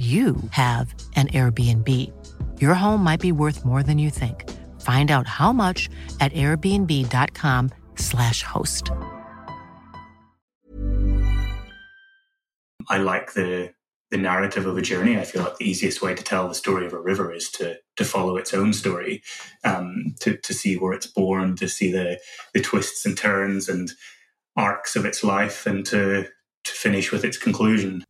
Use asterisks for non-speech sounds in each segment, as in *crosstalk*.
you have an Airbnb. Your home might be worth more than you think. Find out how much at airbnb.com/slash host. I like the the narrative of a journey. I feel like the easiest way to tell the story of a river is to to follow its own story, um, to to see where it's born, to see the the twists and turns and arcs of its life, and to to finish with its conclusion.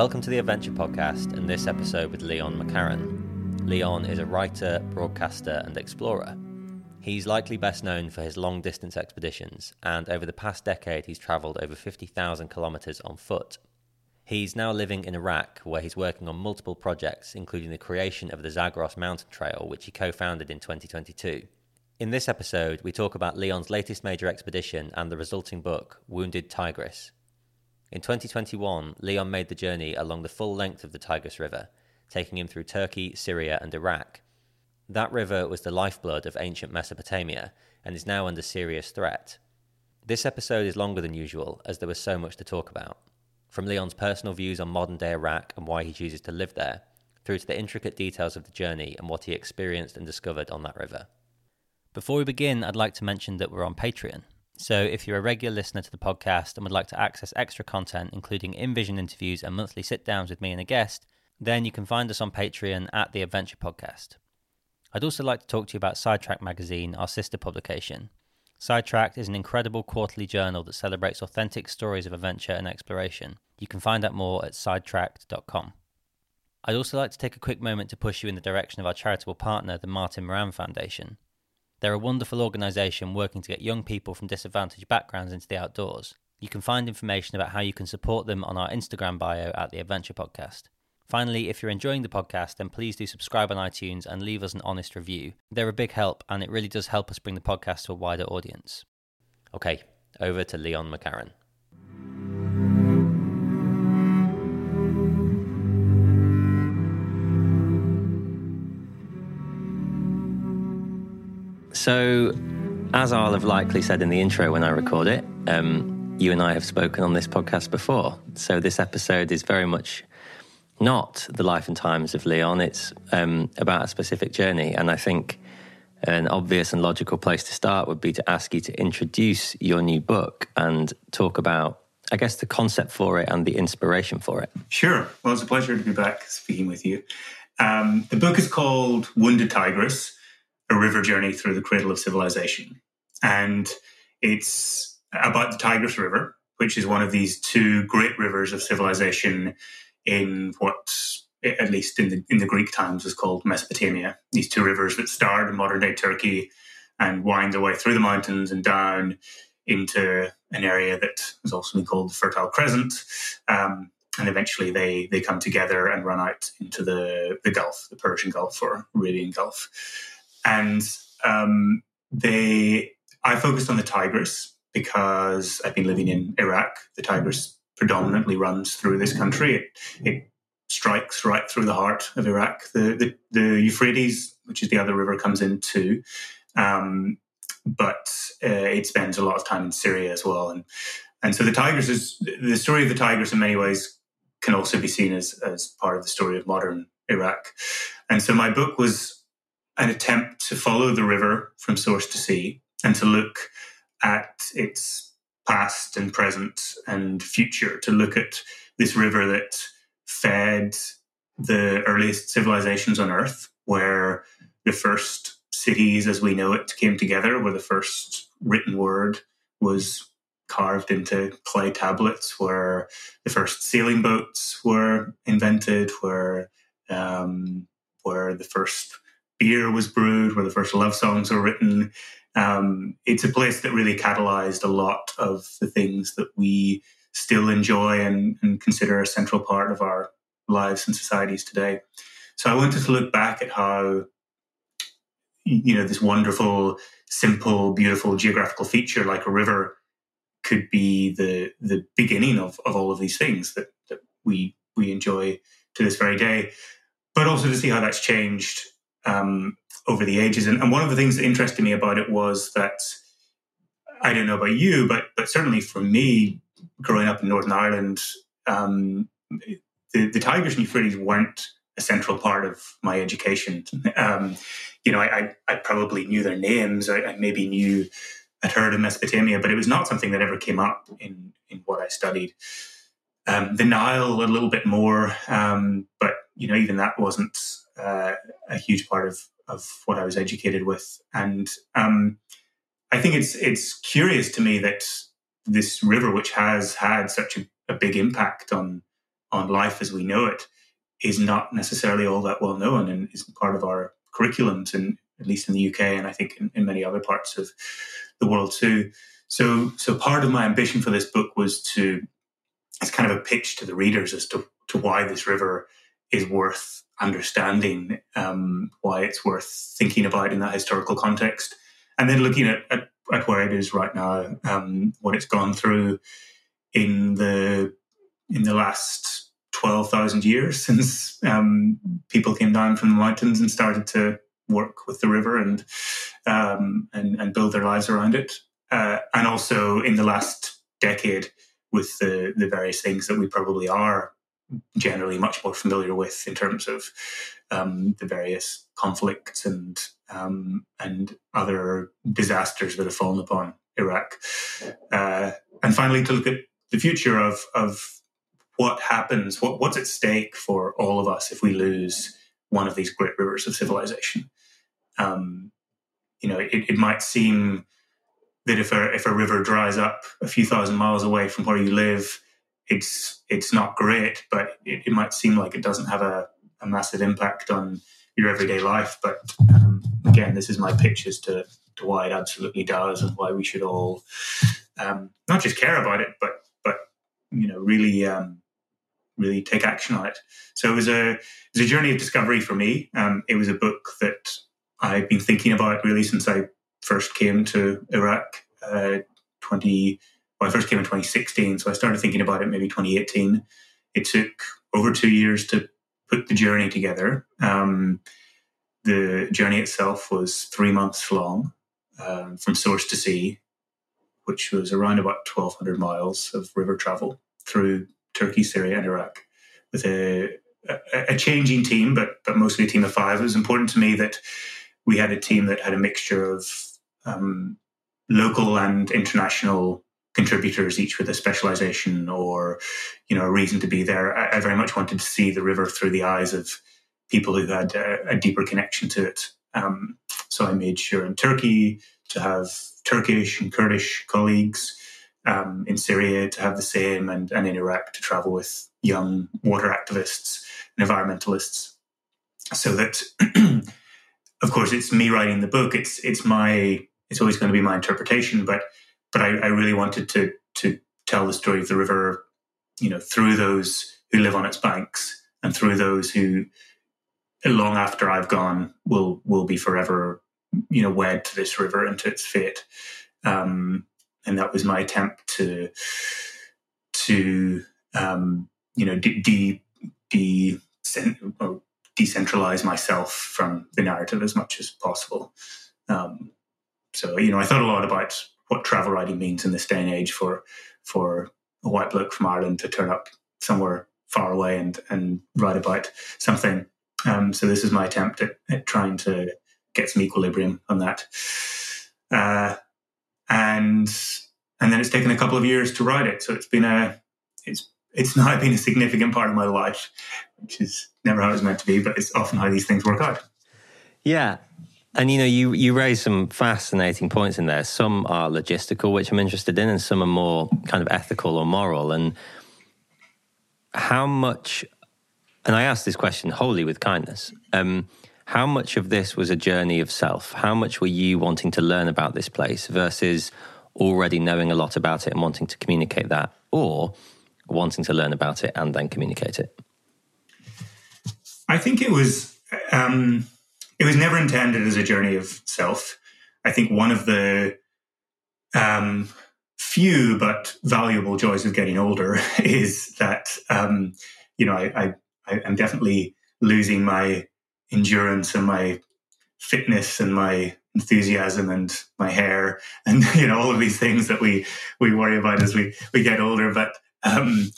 Welcome to the Adventure Podcast and this episode with Leon McCarron. Leon is a writer, broadcaster, and explorer. He's likely best known for his long distance expeditions, and over the past decade, he's travelled over 50,000 kilometres on foot. He's now living in Iraq, where he's working on multiple projects, including the creation of the Zagros Mountain Trail, which he co founded in 2022. In this episode, we talk about Leon's latest major expedition and the resulting book, Wounded Tigris. In 2021, Leon made the journey along the full length of the Tigris River, taking him through Turkey, Syria, and Iraq. That river was the lifeblood of ancient Mesopotamia and is now under serious threat. This episode is longer than usual, as there was so much to talk about. From Leon's personal views on modern day Iraq and why he chooses to live there, through to the intricate details of the journey and what he experienced and discovered on that river. Before we begin, I'd like to mention that we're on Patreon. So, if you're a regular listener to the podcast and would like to access extra content, including in vision interviews and monthly sit downs with me and a guest, then you can find us on Patreon at The Adventure Podcast. I'd also like to talk to you about Sidetracked Magazine, our sister publication. Sidetracked is an incredible quarterly journal that celebrates authentic stories of adventure and exploration. You can find out more at sidetracked.com. I'd also like to take a quick moment to push you in the direction of our charitable partner, the Martin Moran Foundation. They're a wonderful organisation working to get young people from disadvantaged backgrounds into the outdoors. You can find information about how you can support them on our Instagram bio at the Adventure Podcast. Finally, if you're enjoying the podcast, then please do subscribe on iTunes and leave us an honest review. They're a big help, and it really does help us bring the podcast to a wider audience. Okay, over to Leon McCarron. So, as I'll have likely said in the intro when I record it, um, you and I have spoken on this podcast before. So, this episode is very much not the life and times of Leon, it's um, about a specific journey. And I think an obvious and logical place to start would be to ask you to introduce your new book and talk about, I guess, the concept for it and the inspiration for it. Sure. Well, it's a pleasure to be back speaking with you. Um, the book is called Wounded Tigris a river journey through the cradle of civilization. And it's about the Tigris River, which is one of these two great rivers of civilization in what, at least in the, in the Greek times, was called Mesopotamia. These two rivers that start in modern day Turkey and wind their way through the mountains and down into an area that has also been called the Fertile Crescent. Um, and eventually they, they come together and run out into the, the Gulf, the Persian Gulf or Arabian Gulf and um, they I focused on the Tigris because I've been living in Iraq. The Tigris predominantly runs through this country. It, it strikes right through the heart of Iraq. The, the, the Euphrates, which is the other river, comes in too. Um, but uh, it spends a lot of time in Syria as well. And, and so the Tigris is the story of the Tigris in many ways can also be seen as, as part of the story of modern Iraq. And so my book was an attempt to follow the river from source to sea and to look at its past and present and future, to look at this river that fed the earliest civilizations on Earth, where the first cities as we know it came together, where the first written word was carved into clay tablets, where the first sailing boats were invented, where um, where the first beer was brewed, where the first love songs were written. Um, it's a place that really catalyzed a lot of the things that we still enjoy and, and consider a central part of our lives and societies today. So I wanted to look back at how, you know, this wonderful, simple, beautiful geographical feature like a river could be the the beginning of, of all of these things that, that we we enjoy to this very day. But also to see how that's changed um, over the ages. And, and one of the things that interested me about it was that I don't know about you, but but certainly for me, growing up in Northern Ireland, um, the, the Tigris and Euphrates weren't a central part of my education. Um, you know, I, I, I, probably knew their names. I, I, maybe knew, I'd heard of Mesopotamia, but it was not something that ever came up in, in what I studied. Um, the Nile, a little bit more, um, but, you know, even that wasn't uh, a huge part of, of what I was educated with. And um, I think it's, it's curious to me that this river, which has had such a, a big impact on on life as we know it, is not necessarily all that well known and isn't part of our curriculums, and at least in the UK, and I think in, in many other parts of the world too. So, so part of my ambition for this book was to, it's kind of a pitch to the readers as to, to why this river is worth understanding, um, why it's worth thinking about in that historical context, and then looking at, at at where it is right now, um, what it's gone through in the in the last twelve thousand years *laughs* since um, people came down from the mountains and started to work with the river and um, and, and build their lives around it, uh, and also in the last decade with the the various things that we probably are generally much more familiar with in terms of um, the various conflicts and um, and other disasters that have fallen upon Iraq. Uh, and finally, to look at the future of, of what happens, what, what's at stake for all of us if we lose one of these great rivers of civilization. Um, you know, it, it, might seem that if a, if a river dries up a few thousand miles away from where you live, it's it's not great, but it, it might seem like it doesn't have a, a massive impact on your everyday life. But um, again, this is my pitch as to, to why it absolutely does and why we should all um, not just care about it, but but you know really um, really take action on it. So it was a it was a journey of discovery for me. Um, it was a book that I've been thinking about really since I first came to Iraq. Uh, Twenty, I first came in 2016, so I started thinking about it maybe 2018. It took over two years to put the journey together. Um, the journey itself was three months long um, from source to sea, which was around about 1,200 miles of river travel through Turkey, Syria, and Iraq with a, a, a changing team, but, but mostly a team of five. It was important to me that we had a team that had a mixture of um, local and international contributors, each with a specialization or, you know, a reason to be there. I, I very much wanted to see the river through the eyes of people who had a, a deeper connection to it. Um, so I made sure in Turkey to have Turkish and Kurdish colleagues, um, in Syria to have the same, and, and in Iraq to travel with young water activists and environmentalists. So that, *clears throat* of course, it's me writing the book. It's it's my it's always going to be my interpretation, but but I, I really wanted to to tell the story of the river, you know, through those who live on its banks and through those who long after I've gone, will will be forever, you know, wed to this river and to its fate. Um, and that was my attempt to to um, you know de, de, de decentralize myself from the narrative as much as possible. Um, so you know, I thought a lot about what travel writing means in this day and age for for a white bloke from Ireland to turn up somewhere far away and and write about something um, so this is my attempt at, at, trying to get some equilibrium on that. Uh, and and then it's taken a couple of years to write it. So it's been a it's it's not been a significant part of my life, which is never how it was meant to be, but it's often how these things work out. Yeah. And you know, you you raise some fascinating points in there. Some are logistical, which I'm interested in, and some are more kind of ethical or moral. And how much? And I ask this question wholly with kindness. Um, how much of this was a journey of self? How much were you wanting to learn about this place versus already knowing a lot about it and wanting to communicate that, or wanting to learn about it and then communicate it? I think it was um, it was never intended as a journey of self. I think one of the um, few but valuable joys of getting older *laughs* is that um, you know I, I I'm definitely losing my endurance and my fitness and my enthusiasm and my hair *laughs* and you know all of these things that we we worry about as we we get older but um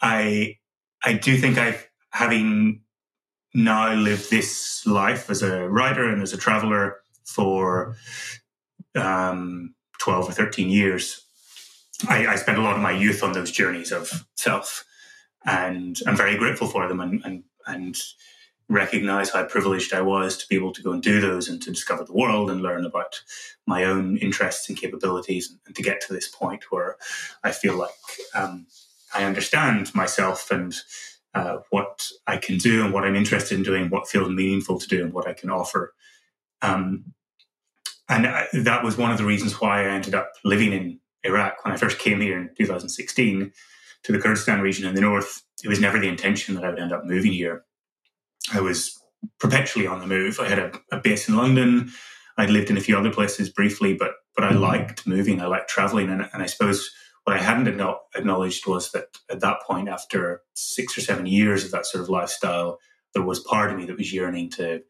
i i do think i having now live this life as a writer and as a traveler for um 12 or 13 years. I, I spent a lot of my youth on those journeys of self and i'm very grateful for them and and and recognize how privileged I was to be able to go and do those and to discover the world and learn about my own interests and capabilities and to get to this point where I feel like um, I understand myself and uh, what I can do and what I'm interested in doing, what feels meaningful to do and what I can offer. Um, and I, that was one of the reasons why I ended up living in Iraq when I first came here in 2016 to the Kurdistan region in the north. It was never the intention that I would end up moving here I was perpetually on the move. I had a, a base in London. I'd lived in a few other places briefly, but but I mm-hmm. liked moving. I liked traveling, and, and I suppose what I hadn't acknowledged was that at that point, after six or seven years of that sort of lifestyle, there was part of me that was yearning to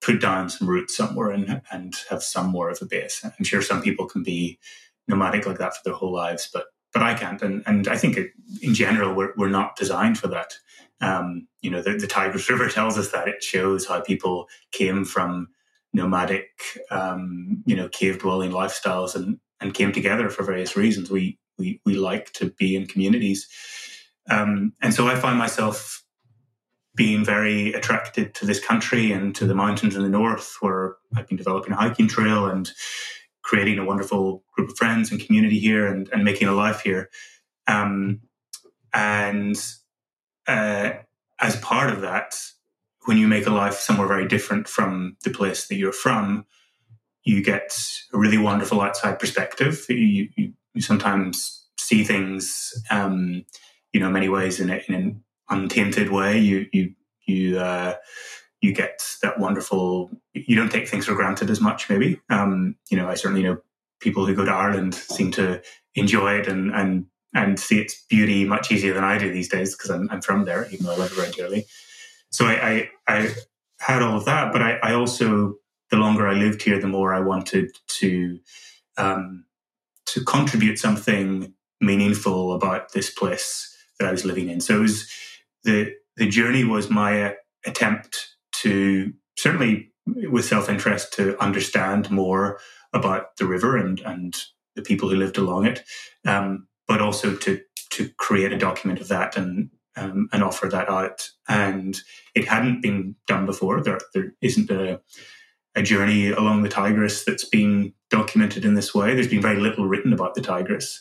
put down some roots somewhere and and have some more of a base. I'm sure some people can be nomadic like that for their whole lives, but but I can't. And and I think it, in general we're we're not designed for that. Um, you know, the, the Tigris River *laughs* tells us that it shows how people came from nomadic, um, you know, cave dwelling lifestyles and, and came together for various reasons. We, we, we like to be in communities. Um, and so I find myself being very attracted to this country and to the mountains in the north, where I've been developing a hiking trail and creating a wonderful group of friends and community here and, and making a life here. Um, and uh, as part of that, when you make a life somewhere very different from the place that you're from, you get a really wonderful outside perspective. You, you, sometimes see things, um, you know, many ways in, a, in an untainted way. You you you uh, you get that wonderful. You don't take things for granted as much, maybe. Um, you know, I certainly know people who go to Ireland seem to enjoy it and and and see its beauty much easier than I do these days because I'm, I'm, from there, even though I live very dearly. So I, I, I, had all of that, but I, I, also, the longer I lived here, the more I wanted to um, to contribute something meaningful about this place that I was living in. So it was the the journey was my attempt to certainly with self interest to understand more about the river and and the people who lived along it. Um, but also to to create a document of that and um, and offer that out. And it hadn't been done before. There there isn't a a journey along the Tigris that's been documented in this way. There's been very little written about the Tigris.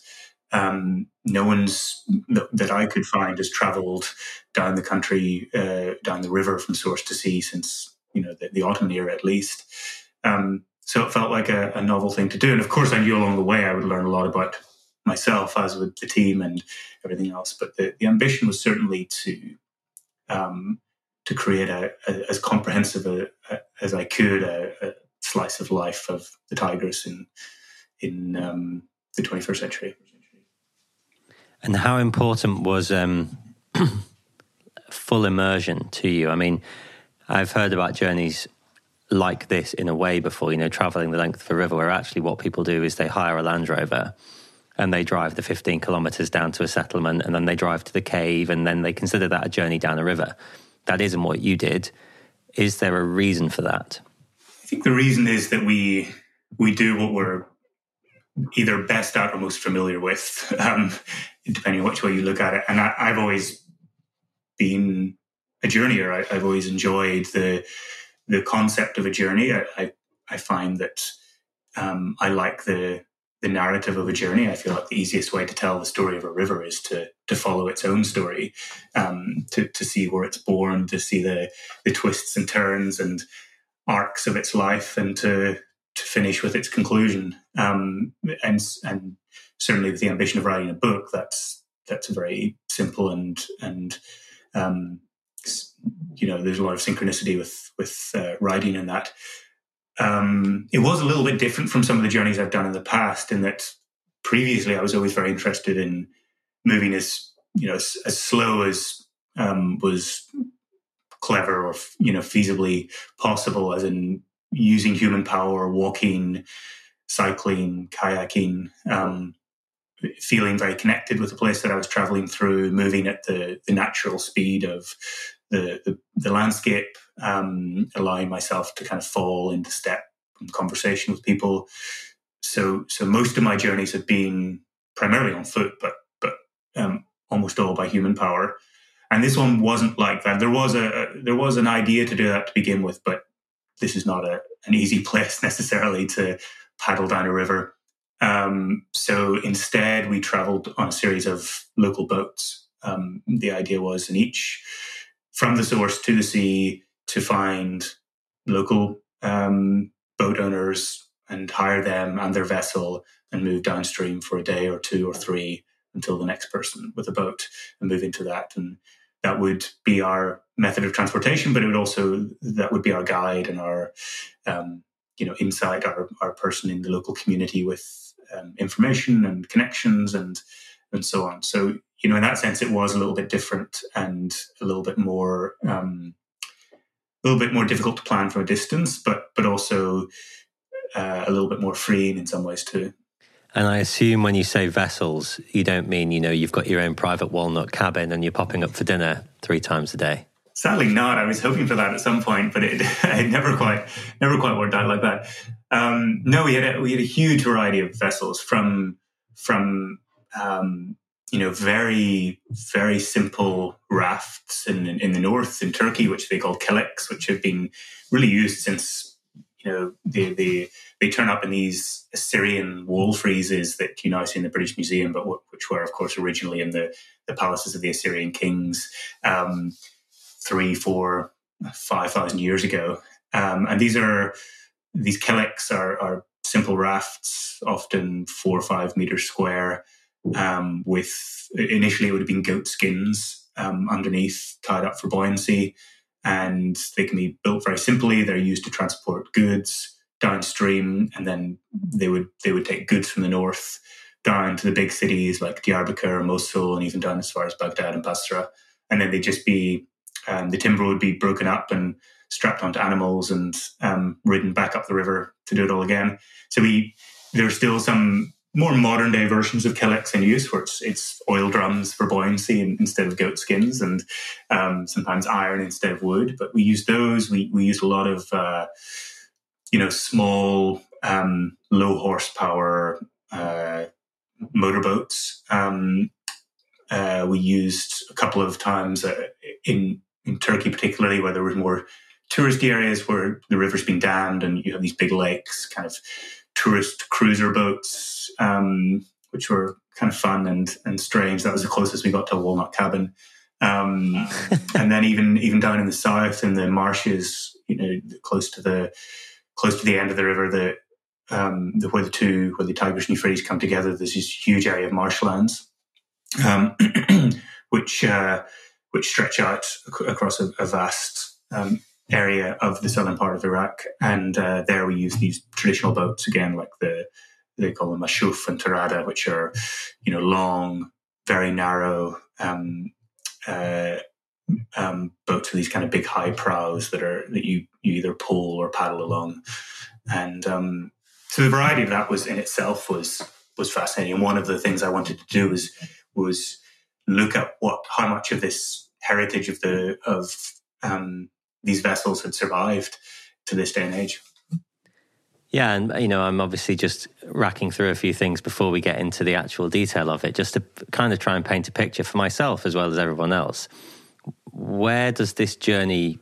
Um, no one's that I could find has travelled down the country, uh, down the river from source to sea since you know the, the Ottoman era at least. Um, so it felt like a, a, novel thing to do. And of course, I knew along the way I would learn a lot about myself as with the team and everything else. But the, the ambition was certainly to um, to create a, a, as comprehensive a, as I could a, slice of life of the Tigris in in um, the 21st century. And how important was um, *clears throat* full immersion to you? I mean, I've heard about journeys like this in a way before, you know, traveling the length of a river, where actually what people do is they hire a Land Rover and they drive the 15 kilometers down to a settlement and then they drive to the cave and then they consider that a journey down a river. That isn't what you did. Is there a reason for that? I think the reason is that we we do what we're either best at or most familiar with, *laughs* um, depending on which way you look at it. And I, have always been a journeyer. I, have always enjoyed the the concept of a journey. I, I, I find that um, I like the the narrative of a journey. I feel like the easiest way to tell the story of a river is to to follow its own story, um, to to see where it's born, to see the the twists and turns and arcs of its life, and to to finish with its conclusion. Um, and and certainly with the ambition of writing a book, that's that's very simple and and um, you know there's a lot of synchronicity with with uh, writing and that. Um, it was a little bit different from some of the journeys I've done in the past, in that previously I was always very interested in moving as you know as, as slow as um, was clever or you know feasibly possible, as in using human power, walking, cycling, kayaking, um, feeling very connected with the place that I was traveling through, moving at the, the natural speed of the, the, the landscape, um, allowing myself to kind of fall into step conversation with people. So, so most of my journeys have been primarily on foot, but um, almost all by human power. And this one wasn't like that. There was a, there was an idea to do that to begin with, but this is not a, an easy *laughs* place necessarily to paddle down a river. Um, so instead, we traveled on a series of local boats. Um, the idea was in each, from the source to the sea, to find local um, boat owners and hire them and their vessel and move downstream for a day or two or three until the next person with a boat and move into that. And that would be our method of transportation, but it would also that would be our guide and our um, you know insight, our our person in the local community with um, information and connections and and so on. So you know, in that sense, it was a little bit different and a little bit more um, a little bit more difficult to plan from a distance, but but also uh, a little bit more freeing in some ways too. And I assume when you say vessels, you don't mean, you know, you've got your own private walnut cabin and you're popping up for dinner three times a day. Sadly not. I was hoping for that at some point, but it, *laughs* it never quite never quite worked out like that. Um, no, we had a, we had a huge variety of vessels from from um, you know very very simple rafts in in the north in Turkey, which they call keleks, which have been really used since you know the the they turn up in these Assyrian wall friezes that you now see in the British Museum, but which were, of course, originally in the, the palaces of the Assyrian kings um, three, four, five thousand years ago. Um, and these are these keleks are, are, simple rafts, often four or five meters square, um, with initially it would have been goat skins um, underneath, tied up for buoyancy, and they can be built very simply. They're used to transport goods downstream, and then they would they would take goods from the north down to the big cities like Diyarbakir, and Mosul, and even down as far as Baghdad and Basra. And then they'd just be um, the timber would be broken up and strapped onto animals and um, ridden back up the river to do it all again. So we there are still some more modern day versions of keleks in use where it's, it's oil drums for buoyancy instead of goat skins and um, sometimes iron instead of wood. But we use those. We, we use a lot of uh, you know, small, um, low horsepower uh, motorboats. Um, uh, we used a couple of times uh, in in Turkey, particularly where there were more touristy areas where the river's been dammed and you have these big lakes, kind of tourist cruiser boats, um, which were kind of fun and and strange. That was the closest we got to a walnut cabin. Um, *laughs* and then even even down in the south in the marshes, you know, close to the close to the end of the river, the, um, the where the two where the Tigris and Euphrates come together, there's this huge area of marshlands, um, *clears throat* which uh, which stretch out across a, a vast um, area of the southern part of Iraq, and uh, there we use these traditional boats again, like the they call them mashuf and tarada, which are you know long, very narrow. Um, uh, um, boats with these kind of big high prows that are that you you either pull or paddle along, and um, so the variety of that was in itself was was fascinating. And one of the things I wanted to do was was look at what how much of this heritage of the of um, these vessels had survived to this day and age. Yeah, and you know, I'm obviously just racking through a few things before we get into the actual detail of it, just to kind of try and paint a picture for myself as well as everyone else where does this journey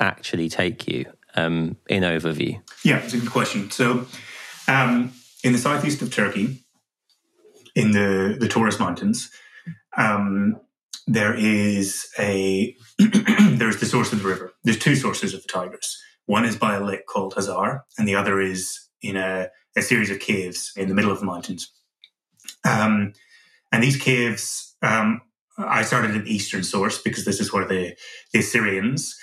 actually take you? um, in overview? Yeah, it's a good question. So, um, in the southeast of Turkey, in the the Taurus Mountains, um, there is a *clears throat* there's the source of the river. There's two sources of the Tigris. One is by a lake called Hazar, and the other is in a, a series of caves in the middle of the mountains. Um, and these caves, um, I started at the eastern source because this is where the, the Assyrians,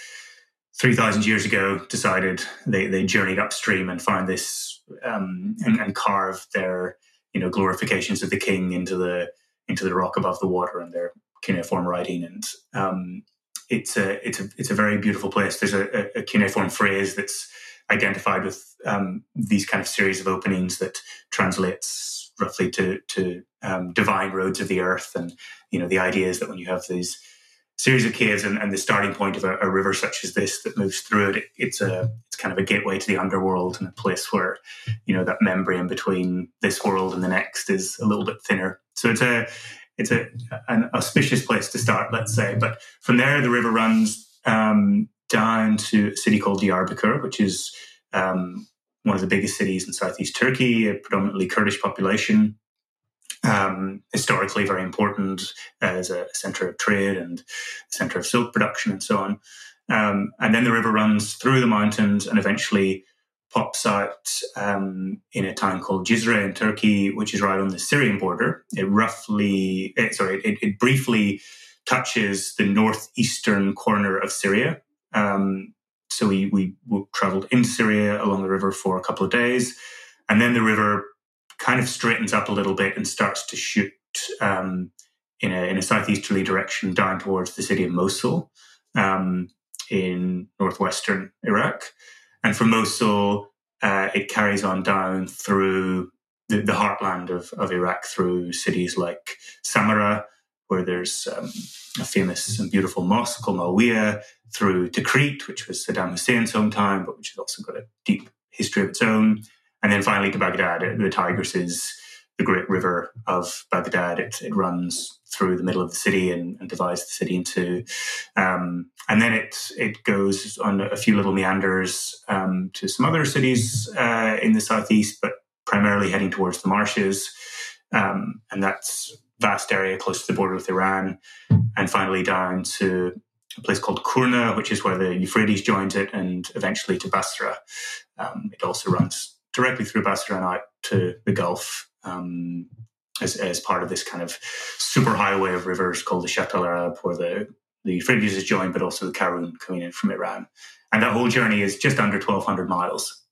3,000 years ago, decided they, they journeyed upstream and found this um, and, and carved their you know glorifications of the king into the into the rock above the water and their cuneiform writing and um, it's a it's a it's a very beautiful place. There's a, a cuneiform phrase that's identified with um, these kind of series of openings that translates roughly to to um, divine roads of the earth, and you know the idea is that when you have these series of caves and, and the starting point of a, a, river such as this that moves through it, it, it's a it's kind of a gateway to the underworld and a place where you know that membrane between this world and the next is a little bit thinner. So it's a it's a, an auspicious place to start, let's say. But from there, the river runs um, down to a city called Diyarbakir, which is um, one of the biggest cities in southeast Turkey, a predominantly Kurdish population. Um, historically, very important as a center of trade and center of silk production and so on. Um, and then the river runs through the mountains and eventually pops out um, in a town called Cizre in Turkey, which is right on the Syrian border. It roughly, it, sorry, it, it, briefly touches the northeastern corner of Syria. Um, so we, we, we traveled in Syria along the river for a couple of days. And then the river kind of straightens up a little bit and starts to shoot um, in, a, in a southeasterly direction down towards the city of Mosul um, in northwestern Iraq. And from Mosul, uh, it carries on down through the, the, heartland of, of Iraq, through cities like Samarra, where there's um, a famous and beautiful mosque called Malwiya, through Tikrit, which was Saddam Hussein's hometown, but which has also got a deep history of its own. And then finally to Baghdad. The Tigris is the great river of Baghdad. It, it runs through the middle of the city and, and divides the city into, um, and then it it goes on a few little meanders um, to some other cities uh, in the southeast, but primarily heading towards the marshes, um, and that's vast area close to the border with Iran, and finally down to a place called Kurna, which is where the Euphrates joins it, and eventually to Basra. Um, it also runs directly through Basra and out to the Gulf. Um, as, as part of this kind of super highway of rivers called the Shatt al Arab, where the, the Euphrates is joined, but also the Karun coming in from Iran. And that whole journey is just under 1,200 miles.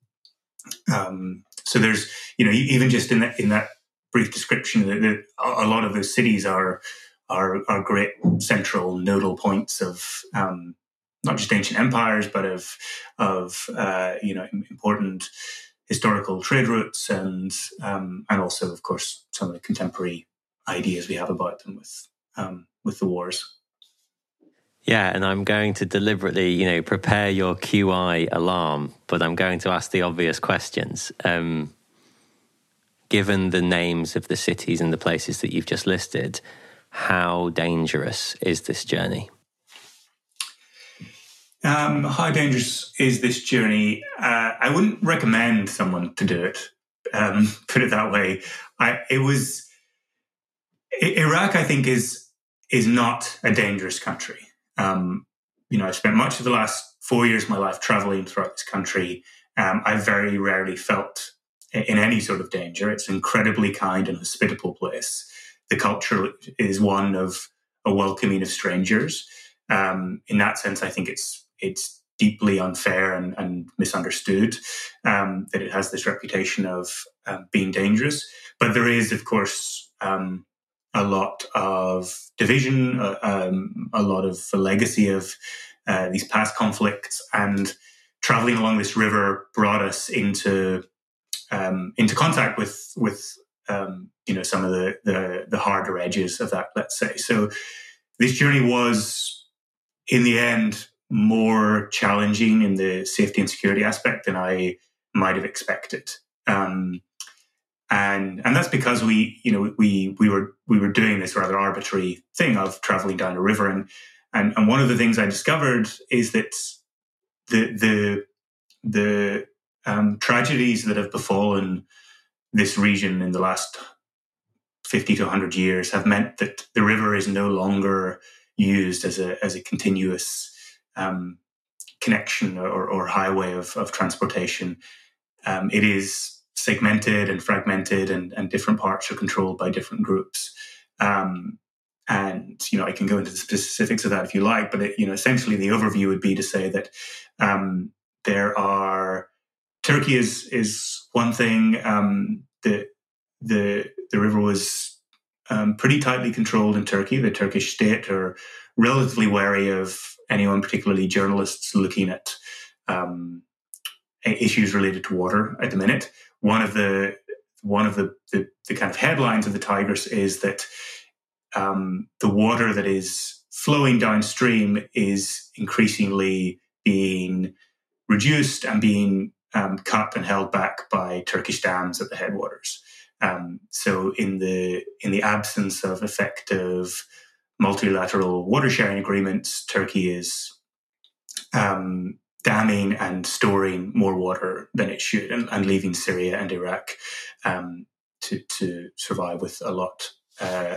Um, so there's, you know, even just in that, in that brief description, a lot of those cities are, are, are great central nodal points of um, not just ancient empires, but of, of uh, you know, important historical trade routes and um, and also, of course, some of the contemporary ideas we have about them with um, with the wars. Yeah, and I'm going to deliberately, you know, prepare your QI alarm, but I'm going to ask the obvious questions. Um, given the names of the cities and the places that you've just listed, how dangerous is this journey? Um, how dangerous is this journey? Uh, I wouldn't recommend someone to do it. Um, *laughs* put it that way. I, it was Iraq. I think is is not a dangerous country. Um, you know, I spent much of the last four years of my life traveling throughout this country. Um, I very rarely felt in any sort of danger. It's an incredibly kind and hospitable place. The culture is one of a welcoming of strangers. Um, in that sense, I think it's it's deeply unfair and, and misunderstood um, that it has this reputation of uh, being dangerous. But there is, of course, um, a lot of division, uh, um, a lot of the legacy of uh, these past conflicts, and traveling along this river brought us into um, into contact with with um, you know some of the, the the harder edges of that. Let's say so. This journey was, in the end, more challenging in the safety and security aspect than I might have expected. Um, and and that's because we you know we we were we were doing this rather arbitrary thing of traveling down a river and and and one of the things I discovered is that the the the um, tragedies that have befallen this region in the last 50 to 100 years have meant that the river is no longer used as a, as a continuous um, connection or, or highway of, of transportation. Um, it is segmented and fragmented, and, and different parts are controlled by different groups. Um, and you know, I can go into the specifics of that if you like, but it, you know, essentially the overview would be to say that um, there are Turkey is is one thing. Um, the the the river was um, pretty tightly controlled in Turkey. The Turkish state are relatively wary of anyone, particularly journalists, looking at um, issues related to water at the minute. One of the one of the, the, the kind of headlines of the Tigris is that um, the water that is flowing downstream is increasingly being reduced and being um, cut and held back by Turkish dams at the headwaters. Um, so, in the in the absence of effective multilateral water sharing agreements, Turkey is um, damming and storing more water than it should, and, and leaving Syria and Iraq um, to to survive with a lot uh,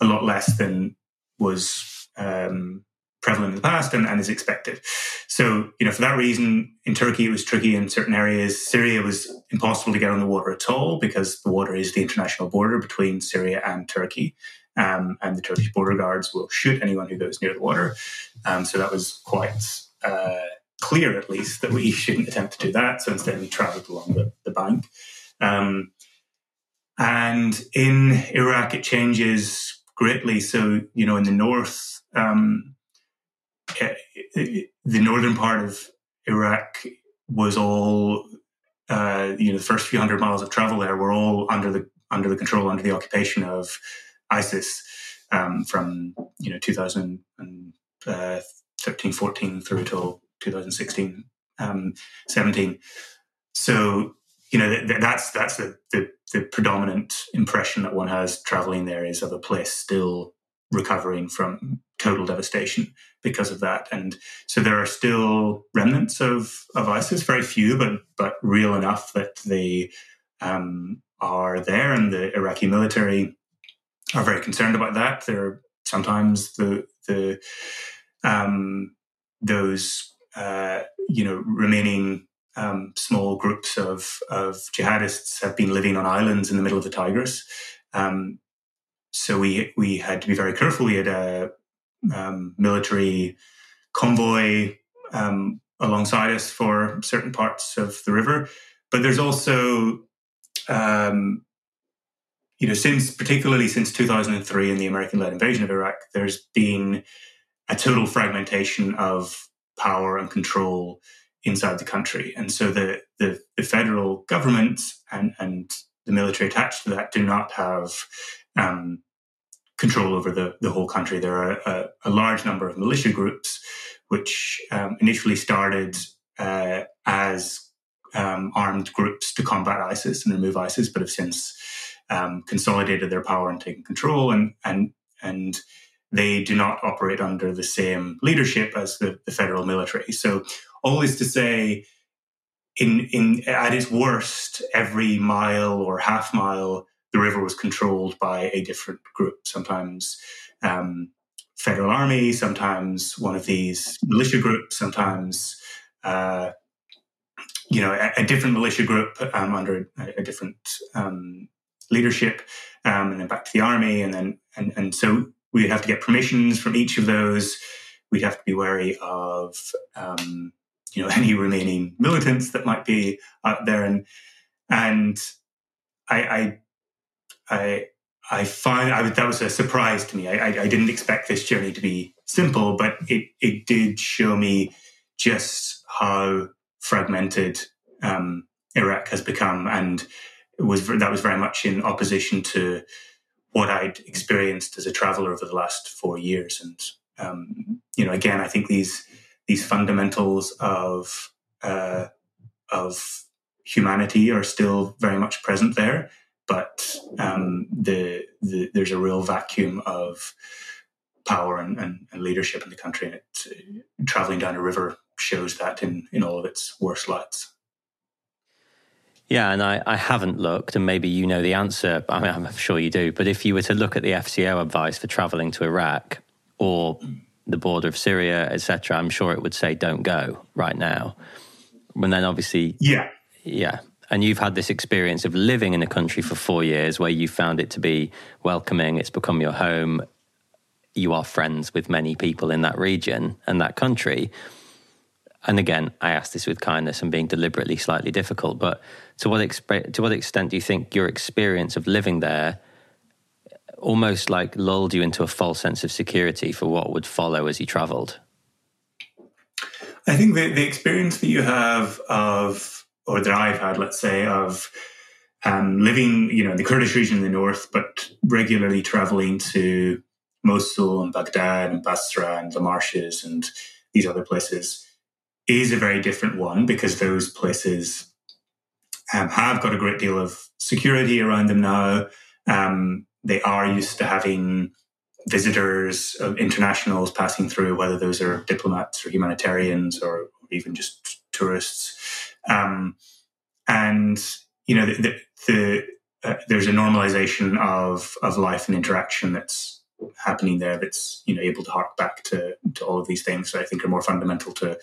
a lot less than was um, prevalent in the past and, and, is expected. So, you know, for that reason, in Turkey, it was tricky in certain areas. Syria was impossible to get on the water at all because the water is the international border between Syria and Turkey. Um, and the Turkish border guards will shoot anyone who goes near the water. Um, so that was quite uh, clear, at least, that we *laughs* shouldn't attempt to do that. So instead, we traveled along the, the bank. Um, and in Iraq, it changes greatly. So, you know, in the north, um, eh, the northern part of Iraq was all, uh, you know, the first few hundred miles of travel there were all under the under the control, under the occupation of ISIS um, from you know 2013, 14 through till 2016, um, 17. So you know th- that's that's the, the, the predominant impression that one has traveling there is of a place still recovering from total devastation because of that. And so there are still remnants of of ISIS, very few, but but real enough that they um, are there, and the Iraqi military are very concerned about that. There are sometimes the the um, those uh, you know remaining um, small groups of of jihadists have been living on islands in the middle of the Tigris. Um, so we we had to be very careful. We had a um, military convoy um, alongside us for certain parts of the river, but there's also um, you know, since particularly since 2003 and the American-led invasion of Iraq, there's been a total fragmentation of power and control inside the country, and so the the, the federal government and and the military attached to that do not have um, control over the, the whole country. There are a, a large number of militia groups which um, initially started uh, as um, armed groups to combat ISIS and remove ISIS, but have since um, consolidated their power and taken control, and and and they do not operate under the same leadership as the, the federal military. So all is to say, in in at its worst, every mile or half mile, the river was controlled by a different group. Sometimes. Um, federal army, sometimes one of these militia groups, sometimes uh, you know a, a, different militia group um, under a, a different um, leadership, um, and then back to the army, and then and and so we'd have to get permissions from each of those. We'd have to be wary of um, you know *laughs* any remaining militants that might be out there, and and I I I, I find I, that was a surprise to me. I, I, I didn't expect this journey to be simple, but it it did show me just how fragmented um, Iraq has become, and was that was very much in opposition to what I'd experienced as a traveler over the last four years. And um, you know, again, I think these these fundamentals of uh, of humanity are still very much present there, but um, the, the, there's a real vacuum of power and, and, and, leadership in the country. And it, uh, traveling down a river shows that in in all of its worst lights. Yeah, and I, I haven't looked, and maybe you know the answer. I mean, I'm sure you do. But if you were to look at the FCO advice for traveling to Iraq or the border of Syria, etc., I'm sure it would say don't go right now. And then obviously, yeah, yeah. And you've had this experience of living in a country for four years where you found it to be welcoming. It's become your home. You are friends with many people in that region and that country and again, I ask this with kindness and being deliberately slightly difficult, but to what to what extent do you think your experience of living there almost like lulled you into a false sense of security for what would follow as you travelled? I think the, the experience that you have of, or that I've had, let's say, of um, living, you know, in the Kurdish region in the north, but regularly traveling to Mosul and Baghdad and Basra and the marshes and these other places is a very different one because those places um, have got a great deal of security around them now. Um, they are used to having visitors, uh, internationals passing through, whether those are diplomats or humanitarians or even just tourists. Um, and you know, the, the, the uh, there's a normalization of of life and interaction that's happening there that's you know able to hark back to to all of these things that I think are more fundamental to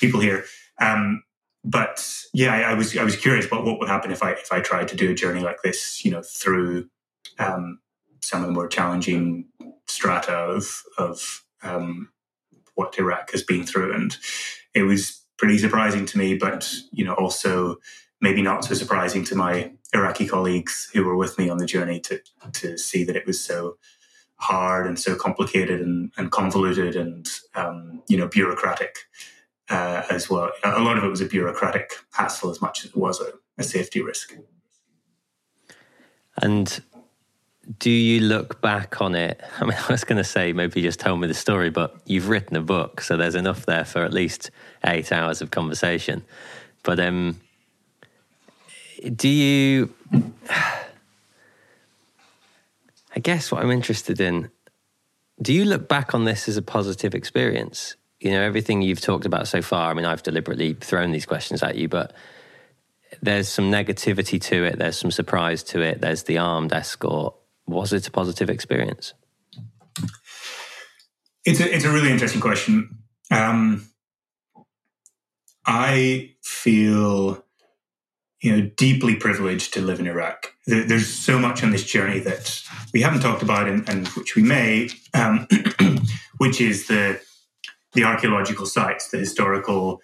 people here. Um, but yeah, I, I, was I was curious about what would happen if I if I tried to do a journey like this, you know, through um, some of the more challenging strata of of um, what Iraq has been through, and it was pretty surprising to me, but you know, also maybe not so surprising to my Iraqi colleagues who were with me on the journey to to see that it was so hard and so complicated and, and convoluted and um, you know bureaucratic uh, as well. A lot of it was a bureaucratic hassle as much as it was a, a safety risk. And do you look back on it? *laughs* I mean, I was going to say maybe just tell me the story, but you've written a book, so there's enough there for at least eight hours of conversation. But um, do you? *sighs* I guess what I'm interested in do you look back on this as a positive experience? You know, everything you've talked about so far. I mean, I've deliberately thrown these questions at you, but there's some negativity to it, there's some surprise to it, there's the armed escort. Was it a positive experience? It's a, it's a really interesting question. Um, I feel you know, deeply privileged to live in Iraq. There's so much on this journey that we haven't talked about, and, and which we may, um, *clears throat* which is the the archaeological sites, the historical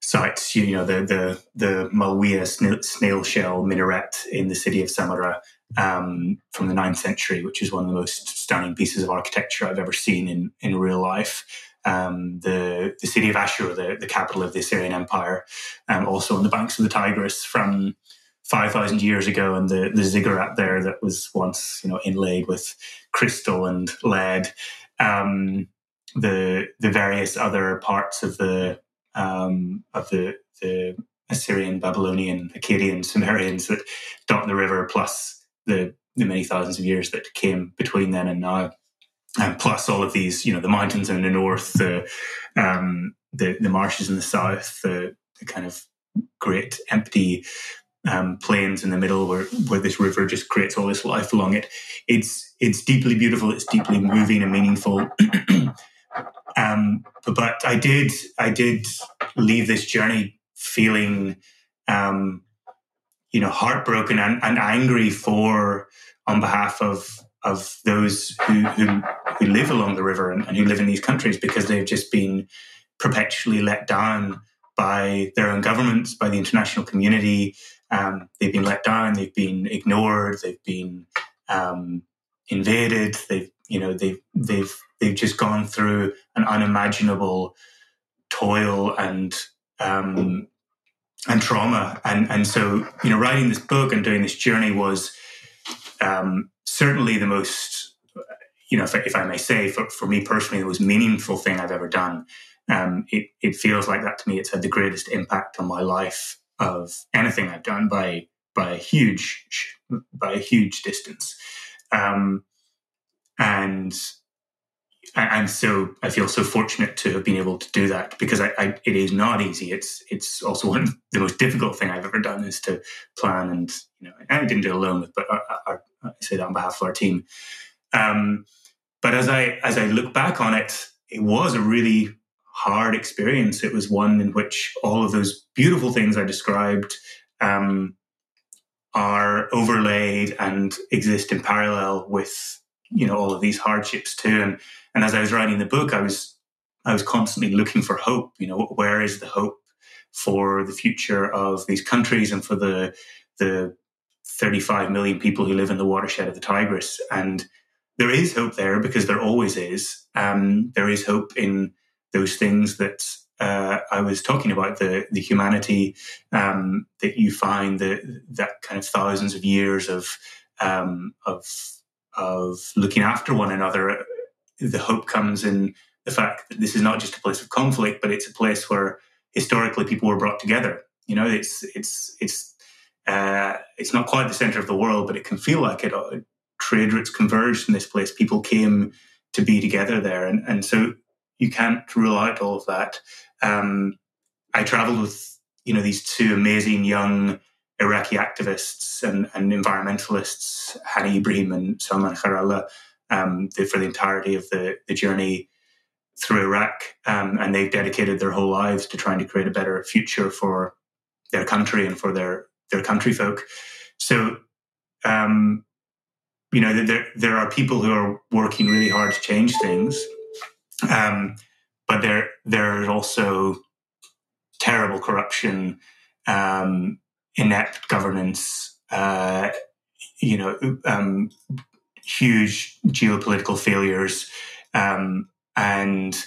sites. You know, the the the Malwiya snail, snail shell minaret in the city of Samarra um, from the ninth century, which is one of the most stunning pieces of architecture I've ever seen in in real life um, the the city of Ashur, the, the capital of the Assyrian Empire, um, also on the banks of the Tigris from five thousand years ago, and the the ziggurat there that was once you know inlaid with crystal and lead. Um, the the various other parts of the um, of the the Assyrian, Babylonian, Akkadian, Sumerians that dot the river, plus the the many thousands of years that came between then and now and plus all of these, you know, the mountains in the north, the um, the, the marshes in the south, the, the kind of great empty um, plains in the middle where where this river just creates all this life along it. It's it's deeply beautiful. It's deeply moving and meaningful. *clears throat* um, but, I did I did leave this journey feeling, um, you know, heartbroken and, and angry for on behalf of of those who, who, who live along the river and, and who live in these countries because they've just been perpetually let down by their own governments, by the international community. Um, they've been let down. They've been ignored. They've been um, invaded. They've you know they've they've they've just gone through an unimaginable toil and um, and trauma. And and so you know writing this book and doing this journey was um, certainly the most, you know, if, if I may say, for, for me personally, the most meaningful thing I've ever done. Um, it, it feels like that to me. It's had the greatest impact on my life of anything I've done by by a huge by a huge distance. Um, and and so I feel so fortunate to have been able to do that because I, I, it is not easy. It's it's also *laughs* one of the most difficult thing I've ever done is to plan and you know I didn't do it alone, but I, I, I say that on behalf of our team. Um, but as I as I look back on it, it was a really hard experience. It was one in which all of those beautiful things I described um, are overlaid and exist in parallel with you know all of these hardships too. And and as I was writing the book, I was I was constantly looking for hope. You know, where is the hope for the future of these countries and for the the 35 million people who live in the watershed of the Tigris? And there is hope there because there always is. Um, there is hope in those things that uh, I was talking about the the humanity um, that you find that that kind of thousands of years of um, of of looking after one another the hope comes in the fact that this is not just a place of conflict, but it's a place where historically people were brought together. You know, it's it's it's uh, it's not quite the center of the world, but it can feel like it. Uh, trade routes converged in this place. People came to be together there, and and so you can't rule out all of that. Um, I traveled with you know these two amazing young Iraqi activists and, and environmentalists, Hannah Ibrahim and Salman Khairalla, um, the, for the entirety of the, the journey through Iraq. Um, and they've dedicated their whole lives to trying to create a better future for their country and for their, their country folk. So, um, you know, there, there are people who are working really hard to change things. Um, but there, there is also terrible corruption, um, inept governance, uh, you know, um, huge geopolitical failures um, and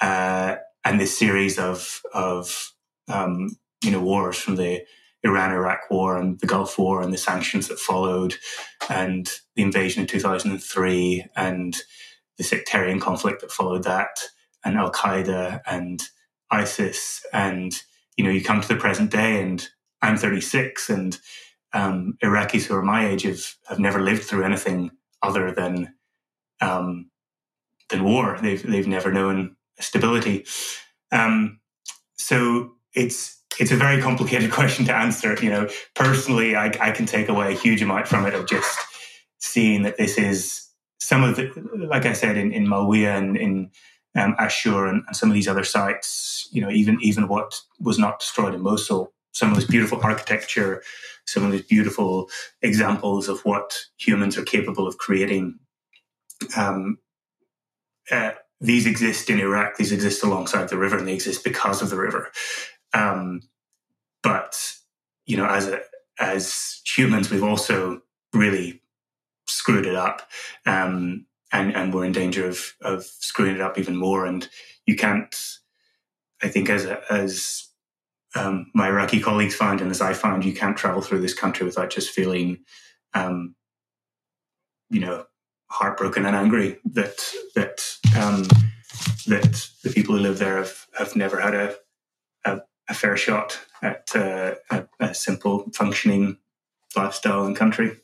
uh, and this series of of um, you know wars from the Iran Iraq war and the Gulf War and the sanctions that followed and the invasion in 2003 and the sectarian conflict that followed that and Al Qaeda and ISIS and you know you come to the present day and I'm 36 and um, Iraqis who are my age have, have never lived through anything other than um, than war. They've they've never known stability. Um, so it's it's a very complicated *laughs* question to answer. You know, personally, I, I can take away a huge amount from it of just seeing that this is some of the, like I said, in, in Malwiya and in um, Ashur and, and, some of these other sites, you know, even even what was not destroyed in Mosul, some of this beautiful architecture, some of these beautiful examples of what humans are capable of creating. Um, uh, these exist in Iraq. These exist alongside the river, and they exist because of the river. Um, but you know, as a, as humans, we've also really screwed it up, um, and and we're in danger of of screwing it up even more. And you can't, I think, as a, as um, my Iraqi colleagues found, and as I found, you can't travel through this country without just feeling, um, you know, heartbroken and angry that that um, that the people who live there have, have never had a, a, a fair shot at uh, a, a simple functioning lifestyle and country.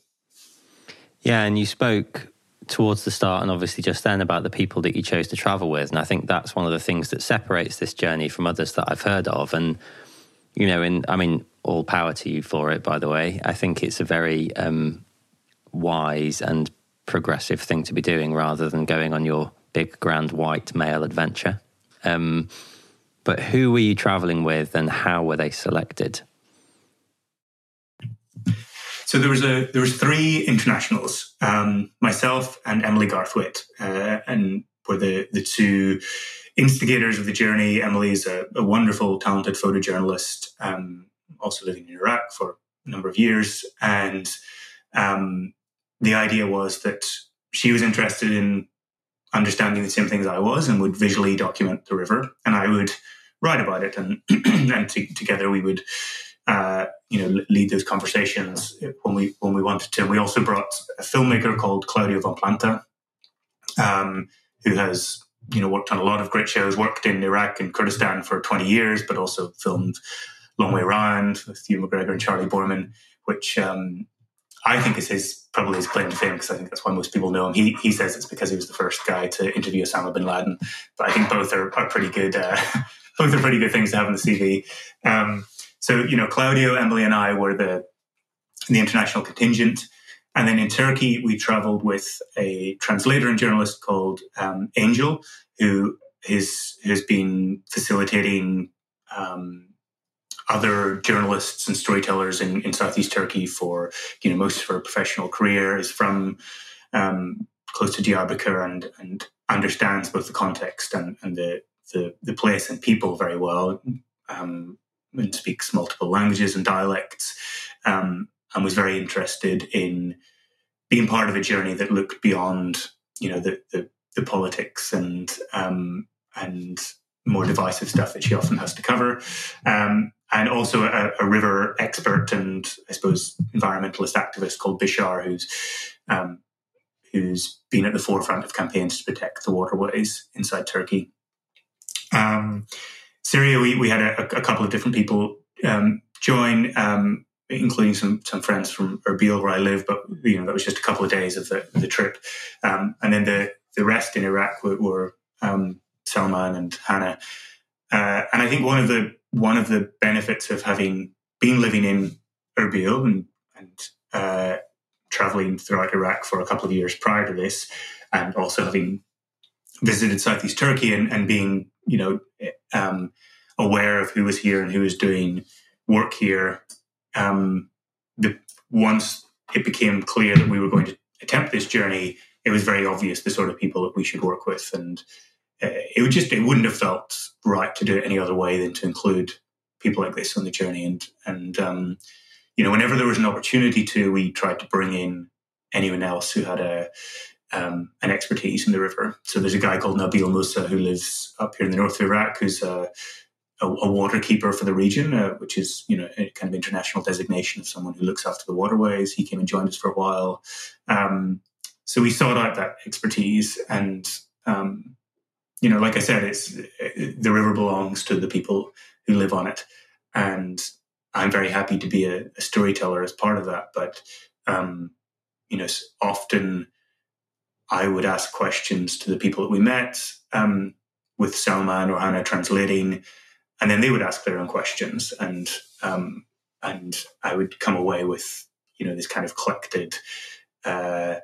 Yeah, and you spoke towards the start and obviously just then about the people that you chose to travel with. And I think that's one of the things that separates this journey from others that I've heard of. And you know, and I mean, all power to you for it, by the way. I think it's a very um, wise and progressive thing to be doing rather than going on your big, grand, white male adventure. Um, but who were you traveling with and how were they selected? So there was a there was three internationals, um, myself and Emily Garthwaite, uh, and were the the two instigators of the journey. Emily is a, a wonderful, talented photojournalist, um, also living in Iraq for a number of years. And um, the idea was that she was interested in understanding the same things I was and would visually document the river, and I would write about it, and *clears throat* and together we would. Uh, you know, lead those conversations when we when we wanted to. And we also brought a filmmaker called Claudio Von Planta, um, who has you know, worked on a lot of great shows, worked in Iraq and Kurdistan for 20 years, but also filmed Long Way Round with Ewan McGregor and Charlie Boorman, which um, I think is his probably his claim to fame because I think that's why most people know him. He he says it's because he was the first guy to interview Osama bin Laden, but I think both are, are pretty good. Uh, *laughs* both are pretty good things to have in the CV. Um, so you know, Claudio, Emily, and I were the the international contingent, and then in Turkey we travelled with a translator and journalist called um, Angel, who has has been facilitating. Um, other journalists and storytellers in, in Southeast Turkey for you know most of her professional career is from um, close to Diyarbakir and and understands both the context and, and the, the, the place and people very well um, and speaks multiple languages and dialects um, and was very interested in being part of a journey that looked beyond you know the the, the politics and um, and more divisive stuff that she often has to cover. Um, and also a, a, river expert and I suppose environmentalist activist called Bishar, who's um, who's been at the forefront of campaigns to protect the waterways inside Turkey. Um, Syria, we, we had a, a, couple of different people um, join, um, including some some friends from Erbil, where I live. But you know that was just a couple of days of the, the trip, um, and then the the rest in Iraq were, were um, Salman and Hannah. Uh, and I think one of the one of the benefits of having been living in Erbil and, and uh, traveling throughout Iraq for a couple of years prior to this, and also having visited Southeast Turkey and, and being, you know, um, aware of who was here and who was doing work here. Um, the, once it became clear that we were going to attempt this journey, it was very obvious the sort of people that we should work with and uh, it would just it wouldn't have felt right to do it any other way than to include people like this on the journey. And and um, you know, whenever there was an opportunity to, we tried to bring in anyone else who had a um, an expertise in the river. So there's a guy called Nabil Musa who lives up here in the north of Iraq, who's a, a, a water keeper for the region, uh, which is you know a kind of international designation of someone who looks after the waterways. He came and joined us for a while. Um, so we sought out that expertise and um, you know, like I said, it's the river belongs to the people who live on it, and I'm very happy to be a, a storyteller as part of that. But um, you know, often I would ask questions to the people that we met um, with Salman or Hannah translating, and then they would ask their own questions, and um, and I would come away with you know this kind of collected, uh,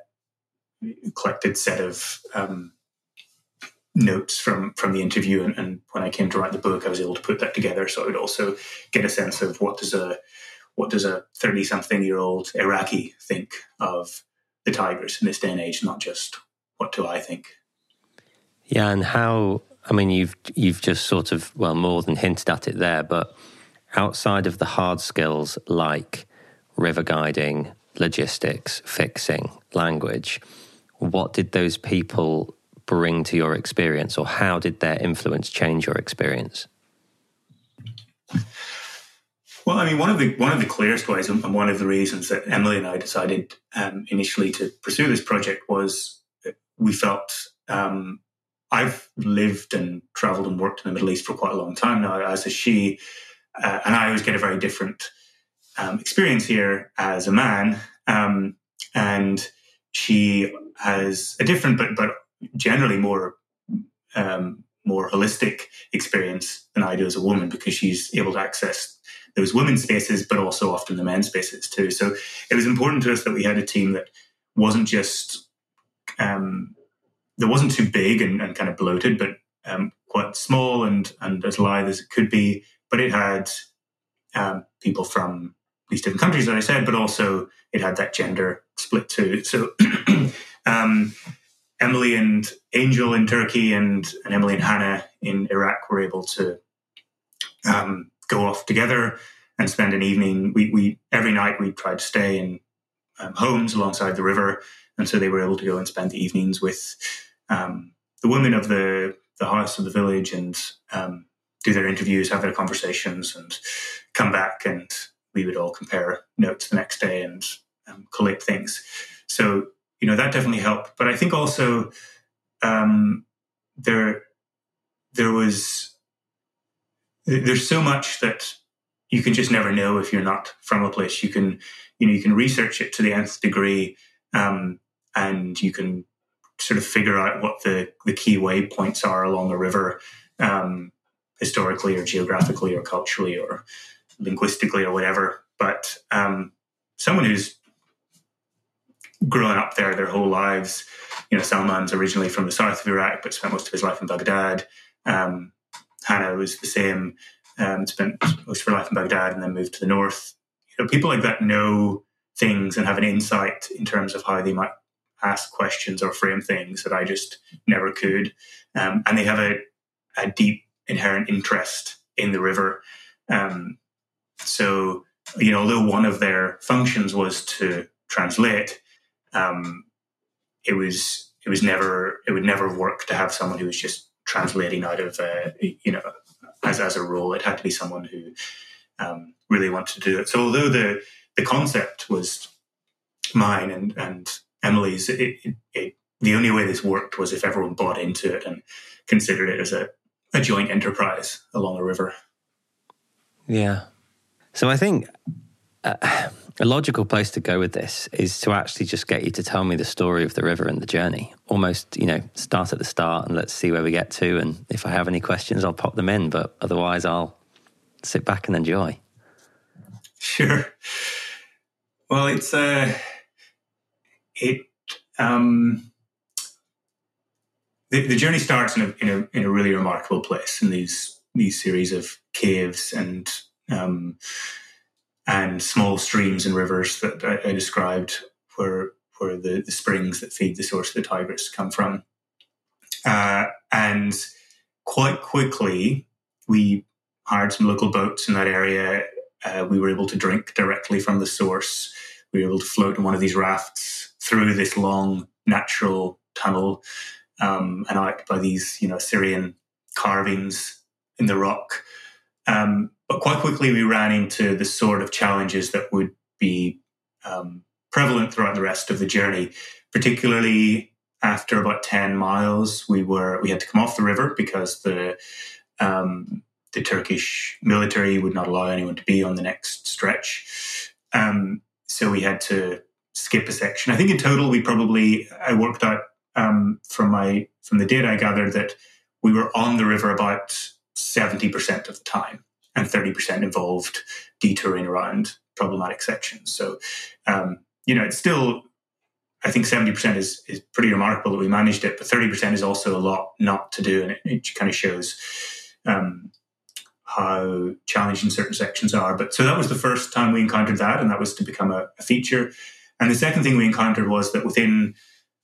collected set of um, notes from from the interview. And, and, when I came to write the book I was able to put that together. So I would also get a sense of what does a what does a 30 something year old Iraqi think of the Tigris in this day and age not just what do I think? Yeah and how I mean you've you've just sort of well more than hinted at it there but outside of the hard skills like river guiding logistics fixing language what did those people bring to your experience, or how did their influence change your experience? Well, I mean, one of the one of the clearest ways, and one of the reasons that Emily and I decided um, initially to pursue this project was we felt um, I've lived and travelled and worked in the Middle East for quite a long time now, as a she, uh, and I always get a very different um, experience here as a man, um, and she has a different but but generally more um, more holistic experience than I do as a woman because she's able to access those women's spaces, but also often the men's spaces too. So it was important to us that we had a team that wasn't just um, that wasn't too big and, and kind of bloated, but um, quite small and and as lithe as it could be. But it had um, people from these different countries, as I said, but also it had that gender split too. So *clears throat* um, Emily and Angel in Turkey and, and Emily and Hannah in Iraq were able to um, go off together and spend an evening. We, we every night we tried to stay in um, homes alongside the river, and so they were able to go and spend the evenings with um, the women of the the house of the village and um, do their interviews, have their conversations, and come back and we would all compare notes the next day and um, collate things. So you know that definitely helped. But I think also um, there there was there's so much that you can just never know if you're not from a place. You can, you know, you can research it to the nth degree, um, and you can sort of figure out what the the key waypoints are along a river, um, historically or geographically or culturally or linguistically or whatever. But um, someone who's grown up there their whole lives, you know, Salman's originally from the south of Iraq, but spent most of his life in Baghdad. Um, Hannah was the same, um, spent most of her life in Baghdad and then moved to the north. You know, people like that know things and have an insight in terms of how they might ask questions or frame things that I just never could. Um, and they have a, a, deep inherent interest in the river. Um, so, you know, although one of their functions was to translate, um, it was it was never it would never work to have someone who was just translating out of you know as as a role. It had to be someone who um, really wanted to do it. So although the the concept was mine and and Emily's, it, it, it, the only way this worked was if everyone bought into it and considered it as a, a joint enterprise along a river. Yeah. So I think uh, a logical place to go with this is to actually just get you to tell me the story of the river and the journey. Almost, you know, start at the start and let's see where we get to. And if I have any questions, I'll pop them in. But otherwise, I'll sit back and enjoy. Sure. Well, it's uh, it um, the, the journey starts in a, in a in a really remarkable place in these these series of caves and um, and small streams and rivers that I, I described where where the, the springs that feed the source of the Tigris come from. Uh, and quite quickly, we hired some local boats in that area. Uh, we were able to drink directly from the source. We were able to float in one of these rafts through this long natural tunnel um, and out by these, you know, Assyrian carvings in the rock. Um, but quite quickly, we ran into the sort of challenges that would be um, prevalent throughout the rest of the journey, particularly after about 10 miles we were we had to come off the river because the um, the Turkish military would not allow anyone to be on the next stretch. Um, so we had to skip a section. I think in total we probably I worked out um, from my from the data I gathered that we were on the river about seventy percent of the time, and thirty percent involved detouring around problematic sections. So, um, you know, it's still I think seventy percent is is pretty remarkable that we managed it, but thirty percent is also a lot not to do, and it, it kind of shows. Um, how challenging certain sections are. But so that was the first time we encountered that, and that was to become a, a feature. And the second thing we encountered was that within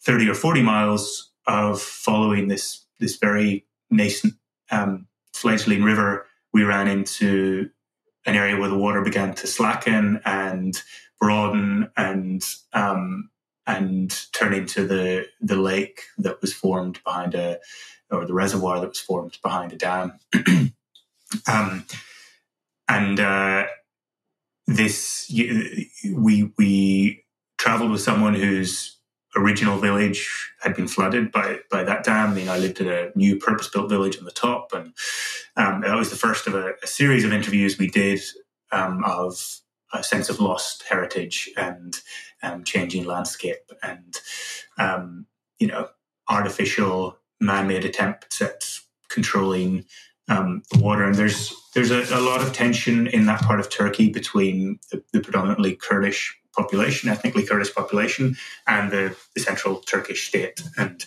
30 or 40 miles of following this, this very nascent um, fledgling river, we ran into an area where the water began to slacken and broaden and um, and turn into the the lake that was formed behind a or the reservoir that was formed behind a dam. *clears throat* um, and uh, this we we traveled with someone whose original village had been flooded by by that dam. You know, I lived in a new purpose built village on the top, and um, that was the first of a, a series of interviews we did um, of a sense of lost heritage and um, changing landscape, and um, you know, artificial man-made attempts at controlling um, the water. And there's there's a, a, lot of tension in that part of Turkey between the, the predominantly Kurdish population, ethnically Kurdish population, and the, the central Turkish state. And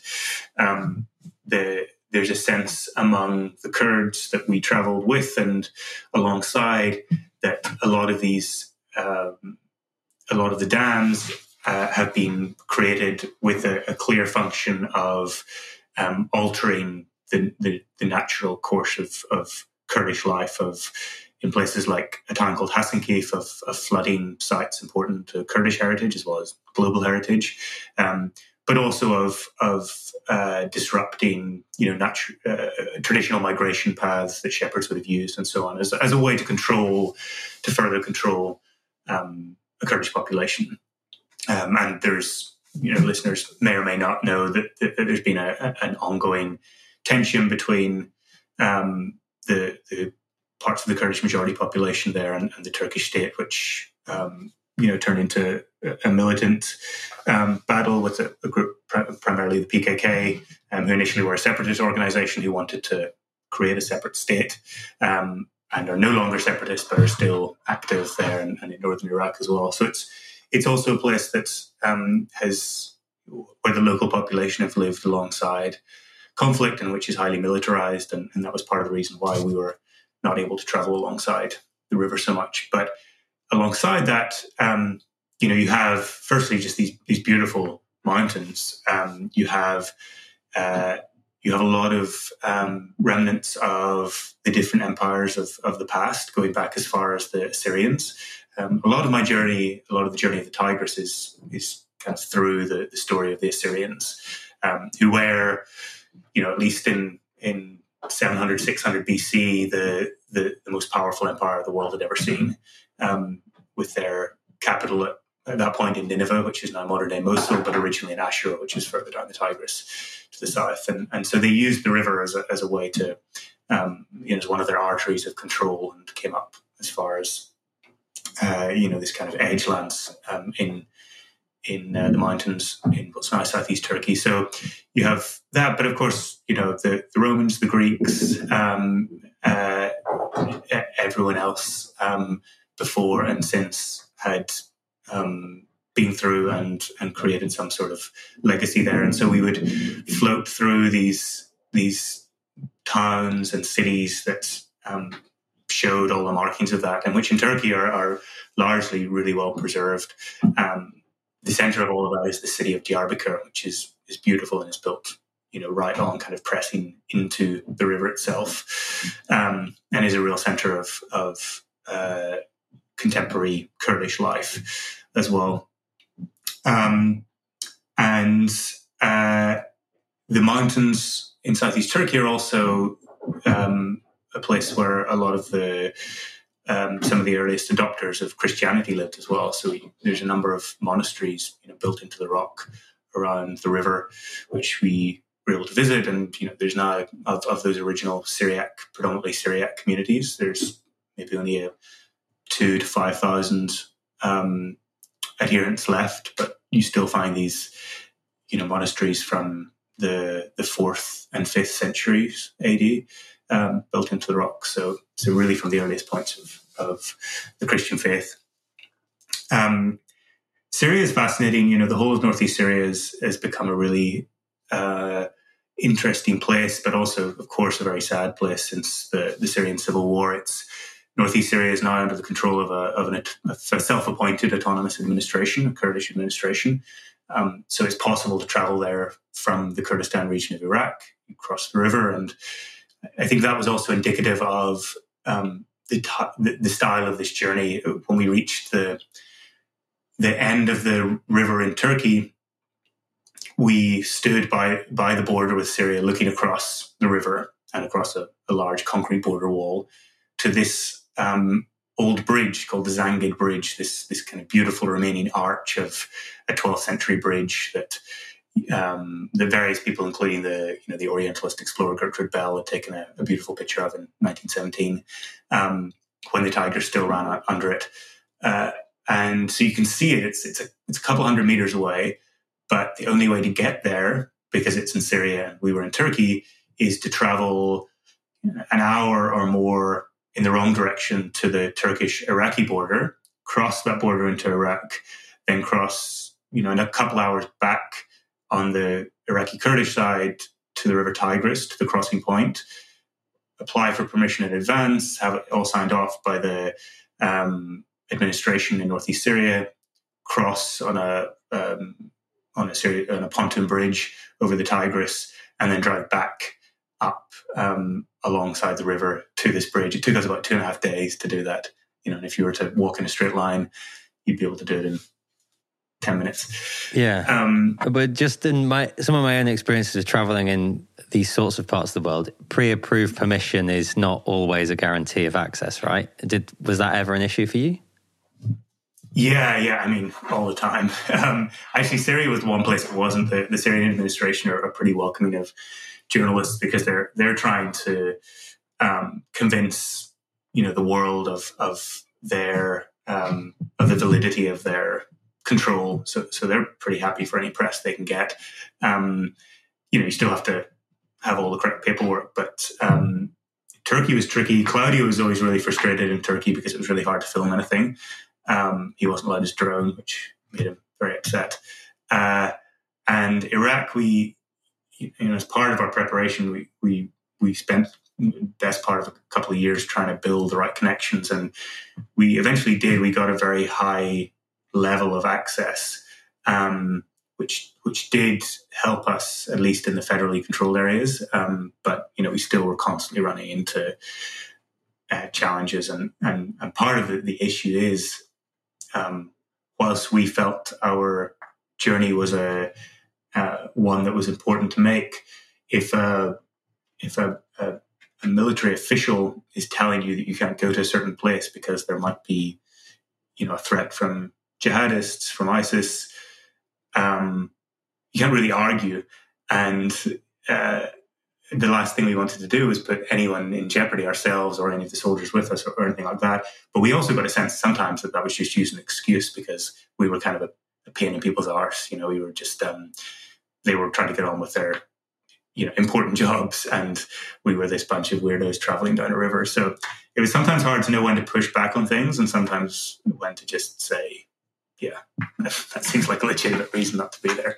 um, the, there's a sense among the Kurds that we traveled with and alongside that a lot of these, um, a lot of the dams uh, have been created with a, a clear function of um, altering the, the, the, natural course of, of Kurdish life, of in places like a town called of, of flooding sites important to Kurdish heritage as well as global heritage, um, but also of of uh, disrupting you know natu- uh, traditional migration paths that shepherds would have used and so on as, as a way to control to further control um, a Kurdish population. Um, and there's you know listeners may or may not know that, that, that there's been a, an ongoing tension between um, the, the parts of the Kurdish majority population there and, and the Turkish state, which um, you know turned into a militant um, battle with a, a group, primarily the PKK, um, who initially were a separatist organization who wanted to create a separate state um, and are no longer separatists, but are still active there and, and, in northern Iraq as well. So it's it's also a place that um, has where the local population have lived alongside conflict and which is highly militarized, and, and that was part of the reason why we were not able to travel alongside the river so much. But alongside that, um, you know, you have firstly just these these beautiful mountains. Um, you have uh, you have a lot of um, remnants of the different empires of, of the past, going back as far as the Assyrians. Um, a lot of my journey, a lot of the journey of the Tigris is is kind of through the, the story of the Assyrians, um, who were, you know, at least in in 700, 600 BC, the, the, the most powerful empire the world had ever seen, um, with their capital at, at, that point in Nineveh, which is now modern day Mosul, but originally in Ashura, which is further down the Tigris to the south. And, and so they used the river as a, as a way to, um, you know, as one of their arteries of control and came up as far as, uh, you know, this kind of edge lands um, in in uh, the mountains in what's now southeast Turkey. So you have that, but of course, you know the, the Romans, the Greeks, um, uh, everyone else um, before and since had um, been through and and created some sort of legacy there. And so we would float through these these towns and cities that um, showed all the markings of that, and which in Turkey are, are largely really well preserved. Um, the center of all of that is the city of Diyarbakir, which is is beautiful and is built, you know, right on, kind of pressing into the river itself, um, and is a real center of of uh, contemporary Kurdish life as well. Um, and uh, the mountains in southeast Turkey are also um, a place where a lot of the um, some of the earliest adopters of Christianity lived as well. So we, there's a number of monasteries you know, built into the rock around the river, which we were able to visit. And you know, there's now of, of those original Syriac, predominantly Syriac communities. There's maybe only a two to five thousand um, adherents left, but you still find these, you know, monasteries from the the fourth and fifth centuries AD um, built into the rock. So, so really from the earliest points of, of the Christian faith. Um, Syria is fascinating. You know, the whole of northeast Syria has, has become a really uh, interesting place, but also, of course, a very sad place since the, the Syrian civil war. It's northeast Syria is now under the control of a, of an, a self-appointed autonomous administration, a Kurdish administration. Um, so it's possible to travel there from the Kurdistan region of Iraq, you cross the river, and I think that was also indicative of um, the, t- the style of this journey. When we reached the the end of the river in Turkey, we stood by by the border with Syria, looking across the river and across a, a large concrete border wall to this um, old bridge called the Zengid Bridge. This this kind of beautiful remaining arch of a 12th century bridge that um, the various people, including the you know the Orientalist explorer Gertrude Bell, had taken a, a beautiful picture of in 1917 um, when the Tigris still ran under it, uh, and so you can see it. It's it's a it's a couple hundred meters away, but the only way to get there because it's in Syria and we were in Turkey is to travel an hour or more in the wrong direction to the Turkish Iraqi border, cross that border into Iraq, then cross you know in a couple hours back on the Iraqi Kurdish side to the River Tigris, to the crossing point, apply for permission in advance, have it all signed off by the um, administration in northeast Syria, cross on a um, on a, on a pontoon bridge over the Tigris, and then drive back up um, alongside the river to this bridge. It took us about two and a half days to do that. You know, and if you were to walk in a straight line, you'd be able to do it in 10 minutes. Yeah. Um, but just in my some of my own experiences of traveling in these sorts of parts of the world, pre-approved permission is not always a guarantee of access, right? Did was that ever an issue for you? Yeah, yeah. I mean, all the time. *laughs* Um, actually, Syria was the one place it wasn't. The, the Syrian administration are, are, pretty welcoming of journalists because they're they're trying to um, convince you know the world of of their um, of the validity of their control. So so they're pretty happy for any press they can get. Um, you know, you still have to have all the correct paperwork, but um, Turkey was tricky. Claudio was always really frustrated in Turkey because it was really hard to film anything. Um, he wasn't allowed his drone, which made him very upset. Uh, and Iraq, we, you know, as part of our preparation, we we we spent best part of a couple of years trying to build the right connections, and we eventually did. We got a very high level of access, um, which which did help us at least in the federally controlled areas. Um, but you know, we still were constantly running into uh, challenges, and, and and part of the, the issue is, um, whilst we felt our journey was a uh, one that was important to make, if a if a, a a military official is telling you that you can't go to a certain place because there might be, you know, a threat from jihadists, from ISIS, um, you can't really argue. And uh, the last thing we wanted to do was put anyone in jeopardy, ourselves or any of the soldiers with us, or, or anything like that. But we also got a sense sometimes that that was just using an excuse because we were kind of a, a pain in people's arse. You know, we were just um, they were trying to get on with their you know important *laughs* jobs and we were this bunch of weirdos traveling down a river so it was sometimes hard to know when to push back on things and sometimes when to just say yeah. *laughs* That seems like a legitimate reason not to be there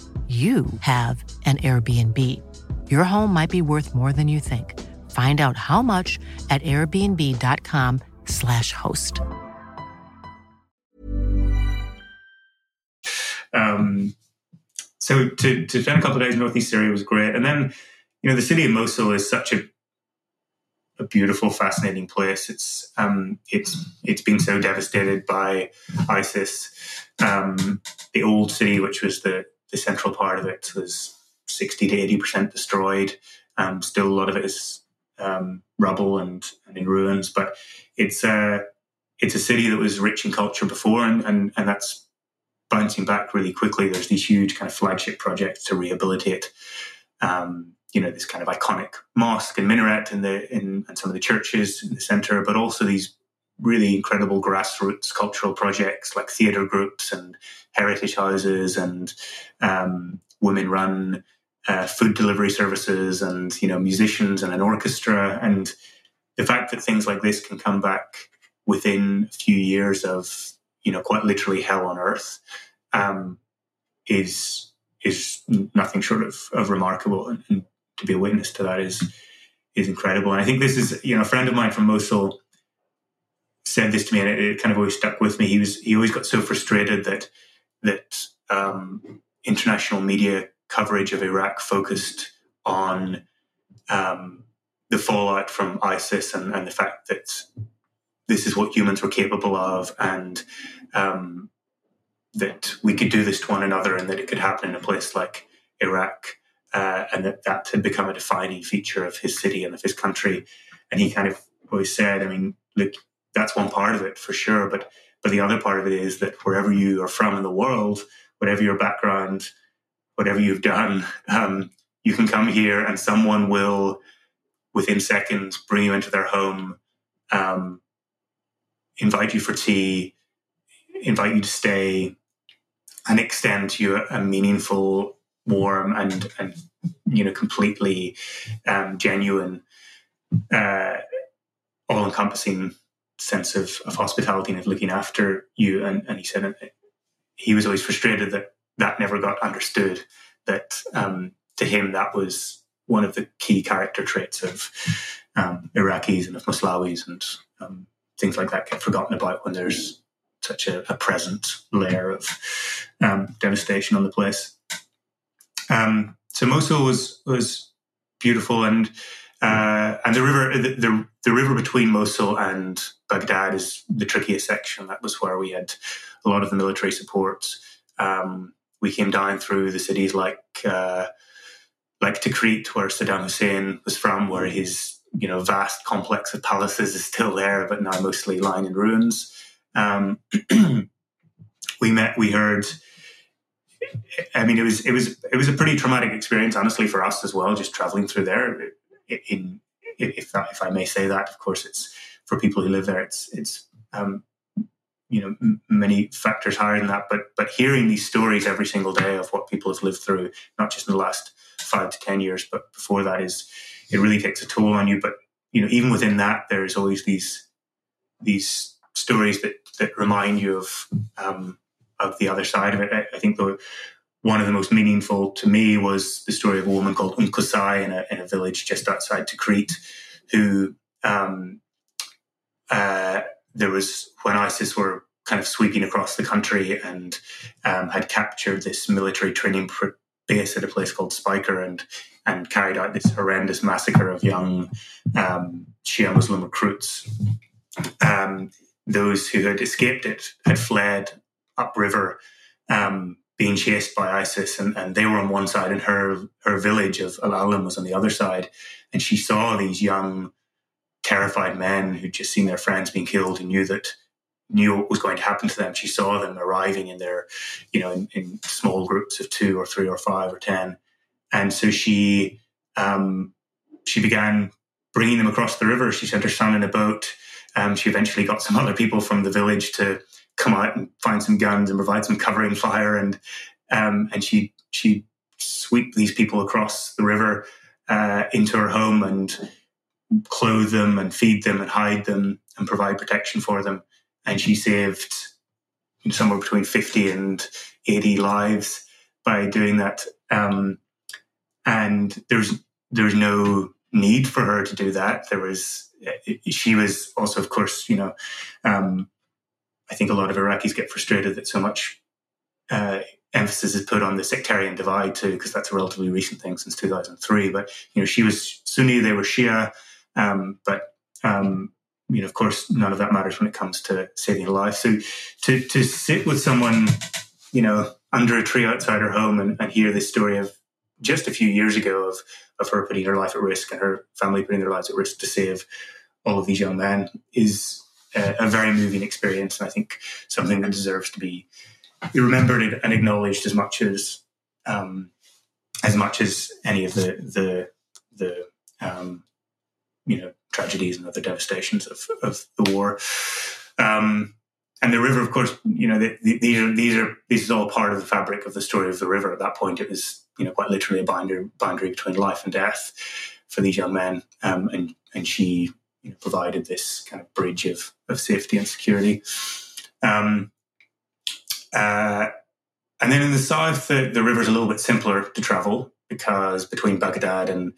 you have an Airbnb. Your home might be worth more than you think. Find out how much at airbnb.com/slash host. Um, so to, to spend a couple of days in northeast Syria was great. And then, you know, the city of Mosul is such a a beautiful, fascinating place. It's um, it's it's been so devastated by ISIS. Um, the old city, which was the the central part of it was 60 to 80% destroyed. Um, still, a lot of it is um, rubble and, and, in ruins, but it's a, it's a city that was rich in culture before, and, and, and that's bouncing back really quickly. There's these huge kind of flagship projects to rehabilitate. Um, you know this kind of iconic mosque and minaret in the in and some of the churches in the center, but also these really incredible grassroots cultural projects like theatre groups and heritage houses and um, women run uh, food delivery services and you know musicians and an orchestra. And the fact that things like this can come back within a few years of you know quite literally hell on earth um, is is nothing short of, of remarkable. And, and to be a witness to that is is incredible. And I think this is you know a friend of mine from Mosul said this to me, and it, it, kind of always stuck with me. He was he always got so frustrated that that um, international media coverage of Iraq focused on um, the fallout from ISIS and, and, the fact that this is what humans were capable of, and um, that we could do this to one another, and that it could happen in a place like Iraq, uh, and that that had become a defining feature of his city and of his country. And he kind of always said, I mean, look, that's one part of it for sure. But but the other part of it is that wherever you are from in the world, whatever your background, whatever you've done, *laughs* um, you can come here and someone will, within seconds, bring you into their home, um, invite you for tea, invite you to stay, and extend to you a, meaningful, warm, and and you know completely um, genuine, uh, all-encompassing sense of, of hospitality and of looking after you. And, and he said he was always frustrated that that never got understood. That um, to him that was one of the key character traits of um, Iraqis and of Moslawis and um, things like that get forgotten about when there's such a, a present layer of um, devastation on the place. Um, so Mosul was was beautiful, and Uh, and the river, the, the, the river between Mosul and Baghdad is the trickiest section. That was where we had a lot of the military support. Um, we came down through the cities like uh, like Tikrit, where Saddam Hussein was from, where his you know vast complex of palaces is still there, but now mostly lying in ruins. Um, *clears throat* we met, we heard. I mean, it was it was it was a pretty traumatic experience, honestly, for us as well, just traveling through there. In, if if I may say that, of course, it's for people who live there. It's it's um, you know m- many factors higher than that. But but hearing these stories every single day of what people have lived through, not just in the last five to ten years, but before that, is it really takes a toll on you. But you know, even within that, there's always these these stories that that remind you of um, of the other side of it. I, I think the one of the most meaningful to me was the story of a woman called Qusay in a, in a village just outside Tikrit, who um, uh, there was when ISIS were kind of sweeping across the country and um, had captured this military training base at a place called Speicher and and carried out this horrendous massacre of young um, Shia Muslim recruits. Um, those who had escaped it had fled upriver, um, being chased by ISIS, and, and they were on one side, and her her village of Al Alam was on the other side, and she saw these young, terrified men who'd just seen their friends being killed and knew that knew what was going to happen to them. She saw them arriving in their, you know, in, in small groups of two or three or five or ten, and so she um, she began bringing them across the river. She sent her son in a boat. Um, she eventually got some other people from the village to come out and find some guns and provide some covering fire, and um, and she she sweep these people across the river uh, into her home and clothe them and feed them and hide them and provide protection for them. And she saved somewhere between 50 and 80 lives by doing that. Um, and there's there's no need for her to do that. There was she was also, of course, you know, um, I think a lot of Iraqis get frustrated that so much uh, emphasis is put on the sectarian divide too, because that's a relatively recent thing since 2003. But you know, she was Sunni, they were Shia, um, but um, you know, of course, none of that matters when it comes to saving a life. So to to sit with someone, you know, under a tree outside her home and, and hear this story of just a few years ago of of her putting her life at risk and her family putting their lives at risk to save all of these young men is a, very moving experience, and I think something that deserves to be remembered and acknowledged as much as um, as much as any of the the the um, you know tragedies and other devastations of, of the war. Um, and the river, of course, you know, the, the, these are these are this is all part of the fabric of the story of the river. At that point, it was you know quite literally a boundary boundary between life and death for these young men, um, and and she you know, provided this kind of bridge of of safety and security. Um, uh, and then in the south, the, the river is a little bit simpler to travel because between Baghdad and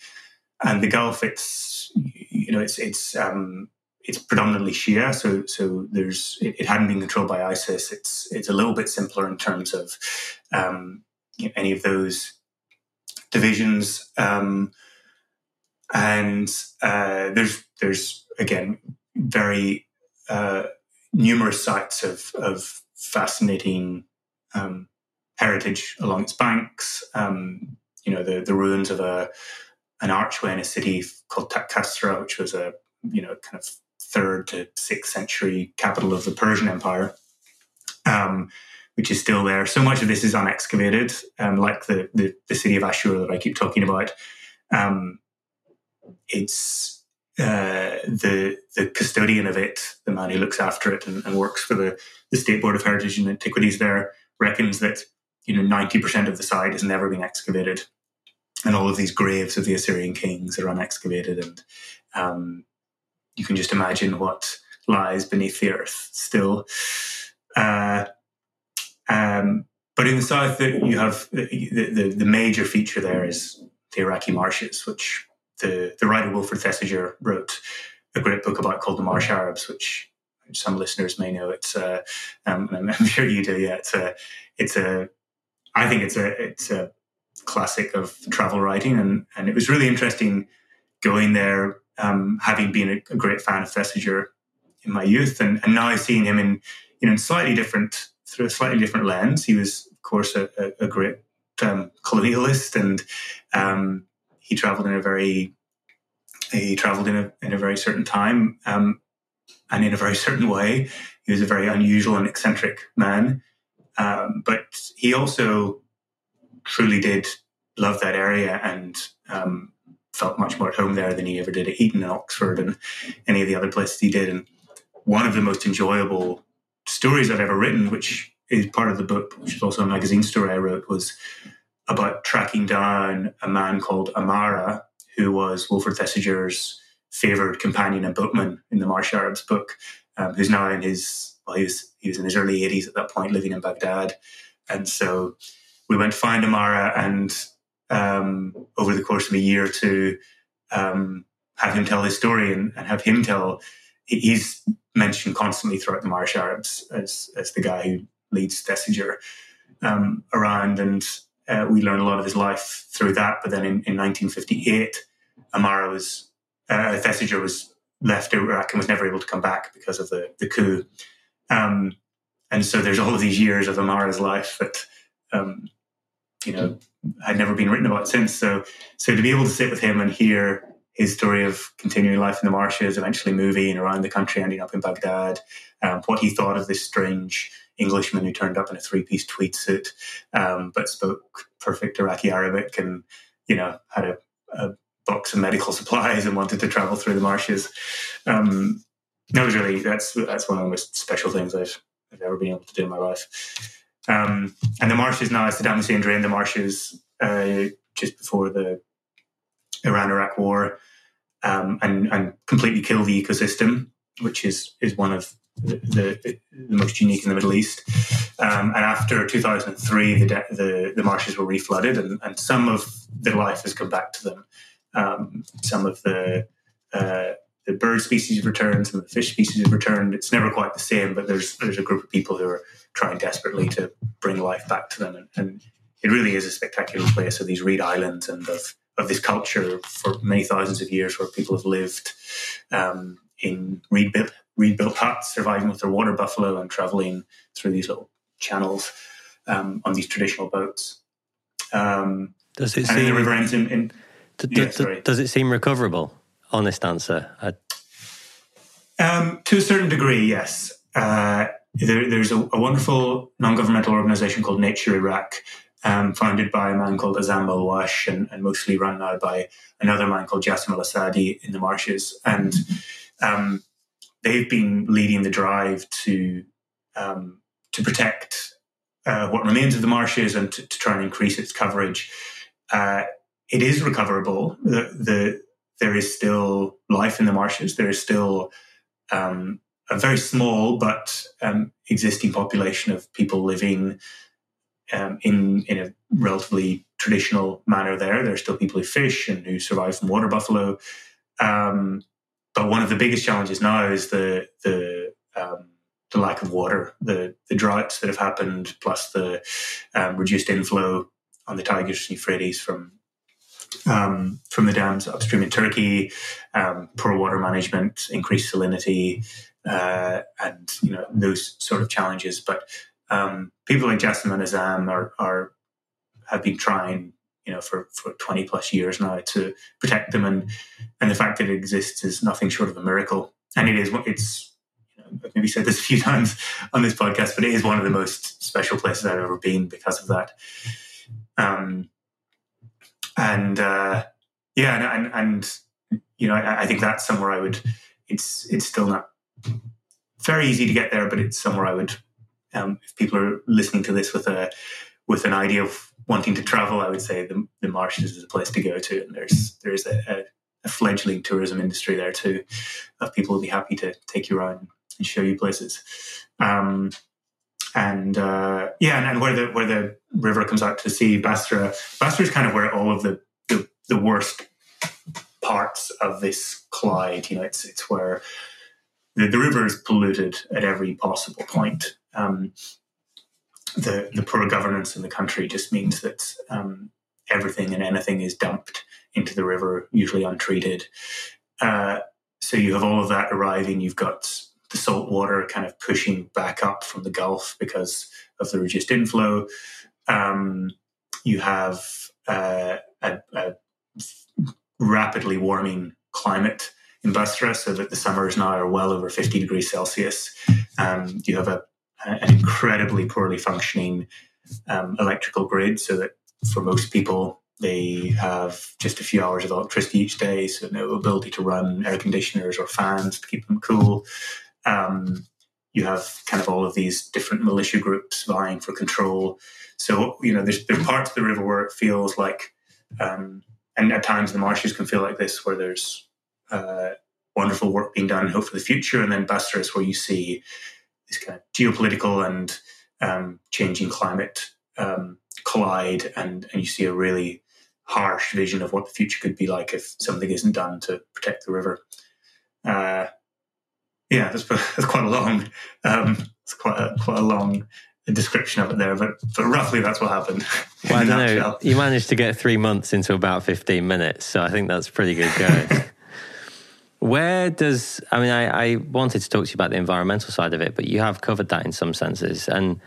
and the Gulf, it's you know it's it's um, it's predominantly Shia, so so there's it, it, hadn't been controlled by ISIS. It's it's a little bit simpler in terms of um, you know, any of those divisions, um, and uh, there's there's again very uh, numerous sites of of fascinating um, heritage along its banks. Um, you know the the ruins of a an archway in a city called Taq Kasra, which was a you know kind of third to sixth century capital of the Persian Empire, um, which is still there. So much of this is unexcavated, um, like the, the, the city of Ashur that I keep talking about. Um, it's uh, the the custodian of it, the man who looks after it and, and, works for the, the State Board of Heritage and Antiquities there, reckons that you know ninety percent of the site has never been excavated, and all of these graves of the Assyrian kings are unexcavated, and um, you can just imagine what lies beneath the earth still. Uh, um, but in the south, you have the, the, the, major feature there is the Iraqi marshes, which the, the writer Wilfred Thesiger wrote a great book about called The Marsh Arabs, which some listeners may know. It's uh, um, *laughs* I'm sure you do. Yeah, it's a it's a I think it's a it's a classic of travel writing, and and it was really interesting going there, um, having been a, a, great fan of Thesiger in my youth, and, and now seeing him in you know slightly different through a slightly different lens. He was, of course, a, a, a great um, colonialist, and um, he travelled in a very he travelled in a in a very certain time um, and in a very *laughs* certain way. He was a very unusual and eccentric man, um, but he also truly did love that area and um, felt much more at home there than he ever did at Eton and Oxford and any of the other places he did. And one of the most enjoyable stories I've ever written, which is part of the book, which is also a magazine story I wrote, was about tracking down a man called Amara, who was Wilfred Thesiger's favoured companion and boatman in the Marsh Arabs book, um, who's now in his well, he was he was in his early 80s at that point, living in Baghdad, and so we went to find Amara and um, over the course of a year to um, have him tell his story and, and, have him tell. He's mentioned constantly throughout the Marsh Arabs as as the guy who leads Thesiger um, around, and uh, we learn a lot of his life through that. But then in, in 1958, Amara was uh, Thesiger was left Iraq and was never able to come back because of the the coup. Um, and so there's all of these years of Amara's life that um, you know had never been written about since. So so to be able to sit with him and hear his story of continuing life in the marshes, eventually moving around the country, ending up in Baghdad, um, what he thought of this strange Englishman who turned up in a three-piece tweed suit, um, but spoke perfect Iraqi Arabic, and you know had a, a, box of medical *laughs* supplies and wanted to travel through the marshes. Um, that was really that's that's one of the most special things I've, I've ever been able to do in my life. Um, and the marshes now, Saddam Hussein drained the marshes uh, just before the Iran-Iraq war, um, and, and completely killed the ecosystem, which is is one of the, the, most unique in the Middle East. Um, and after 2003, the, de- the, the marshes were reflooded, and, and some of the life has come back to them. Um, some of the uh, the bird species have returned, some of the fish species have returned. It's never quite the same, but there's there's a group of people who are trying desperately to bring life back to them, and, and it really is a spectacular place of these reed islands and of of this culture for many thousands of years where people have lived um, in reed built reed built huts, surviving with their water buffalo and traveling through these little channels um, on these traditional boats. Um, does it seem the river ends in? in d- yeah, d- does it seem recoverable? Honest answer. I... Um, to a certain degree, yes. Uh, there, there's a, a, wonderful non-governmental organization called Nature Iraq, um, founded by a man called Azzam Alwash and, and, mostly run now by another man called Jassim Al-Asadi in the marshes. And um, they've been leading the drive to um, to protect uh, what remains of the marshes and to, to try and increase its coverage. Uh, it is recoverable. The, the, there is still life in the marshes. There is still um, a very small but um, existing population of people living um, in in a relatively traditional manner. There, there are still people who fish and who survive from water buffalo. Um, but one of the biggest challenges now is the the um, the lack of water, the the droughts that have happened, plus the um, reduced inflow on the Tigris and Euphrates from um, from the dams upstream in Turkey, um, poor water management, increased salinity, uh, and you know those sort of challenges. But um, people like Jassim and Azzam are, are have been trying, you know, for, for twenty plus years now to protect them, and and the fact that it exists is nothing short of a miracle. And it is it's you know, I've maybe said this a few *laughs* times on this podcast, but it is one of the most special places I've ever been because of that. Um, and uh, yeah, and, and, and you know, I, I, think that's somewhere I would. It's it's still not very easy to get there, but it's somewhere I would. Um, if people are listening to this with a with an idea of wanting to travel, I would say the, the marshes is a place to go to, and there's there's a, a, a fledgling tourism industry there too, of people will be happy to take you around and show you places. Um, and uh, yeah, and, and, where the where the river comes out to sea, Basra. Basra is kind of where all of the, the, the worst parts of this Clyde. You know, it's it's where the, the river is polluted at every possible point. Um, the the poor governance in the country just means that um, everything and anything is dumped into the river, usually untreated. Uh, so you have all of that arriving. You've got the salt water kind of pushing back up from the Gulf because of the reduced inflow. Um, you have uh, a, a, rapidly warming climate in Basra, so that the summers now are well over 50 degrees Celsius. Um, you have a, an incredibly poorly functioning um, electrical grid, so that for most people, they have just a few hours of electricity each day, so no ability to run air conditioners or fans to keep them cool. Um, you have kind of all of these different militia groups vying for control. So, you know, there's, there are parts of the river where it feels like, um, and at times the marshes can feel like this, where there's uh, wonderful work being done, hope for the future. And then is where you see this kind of geopolitical and um, changing climate um, collide, and, and you see a really harsh vision of what the future could be like if something isn't done to protect the river. Uh, yeah, that's, that's quite a long, um, it's quite a, quite a long description of it there, but but roughly that's what happened. *laughs* Well, I don't know. You managed to get three months into about fifteen minutes, so I think that's pretty good going. *laughs* Where does I mean I, I wanted to talk to you about the environmental side of it, but you have covered that in some senses, and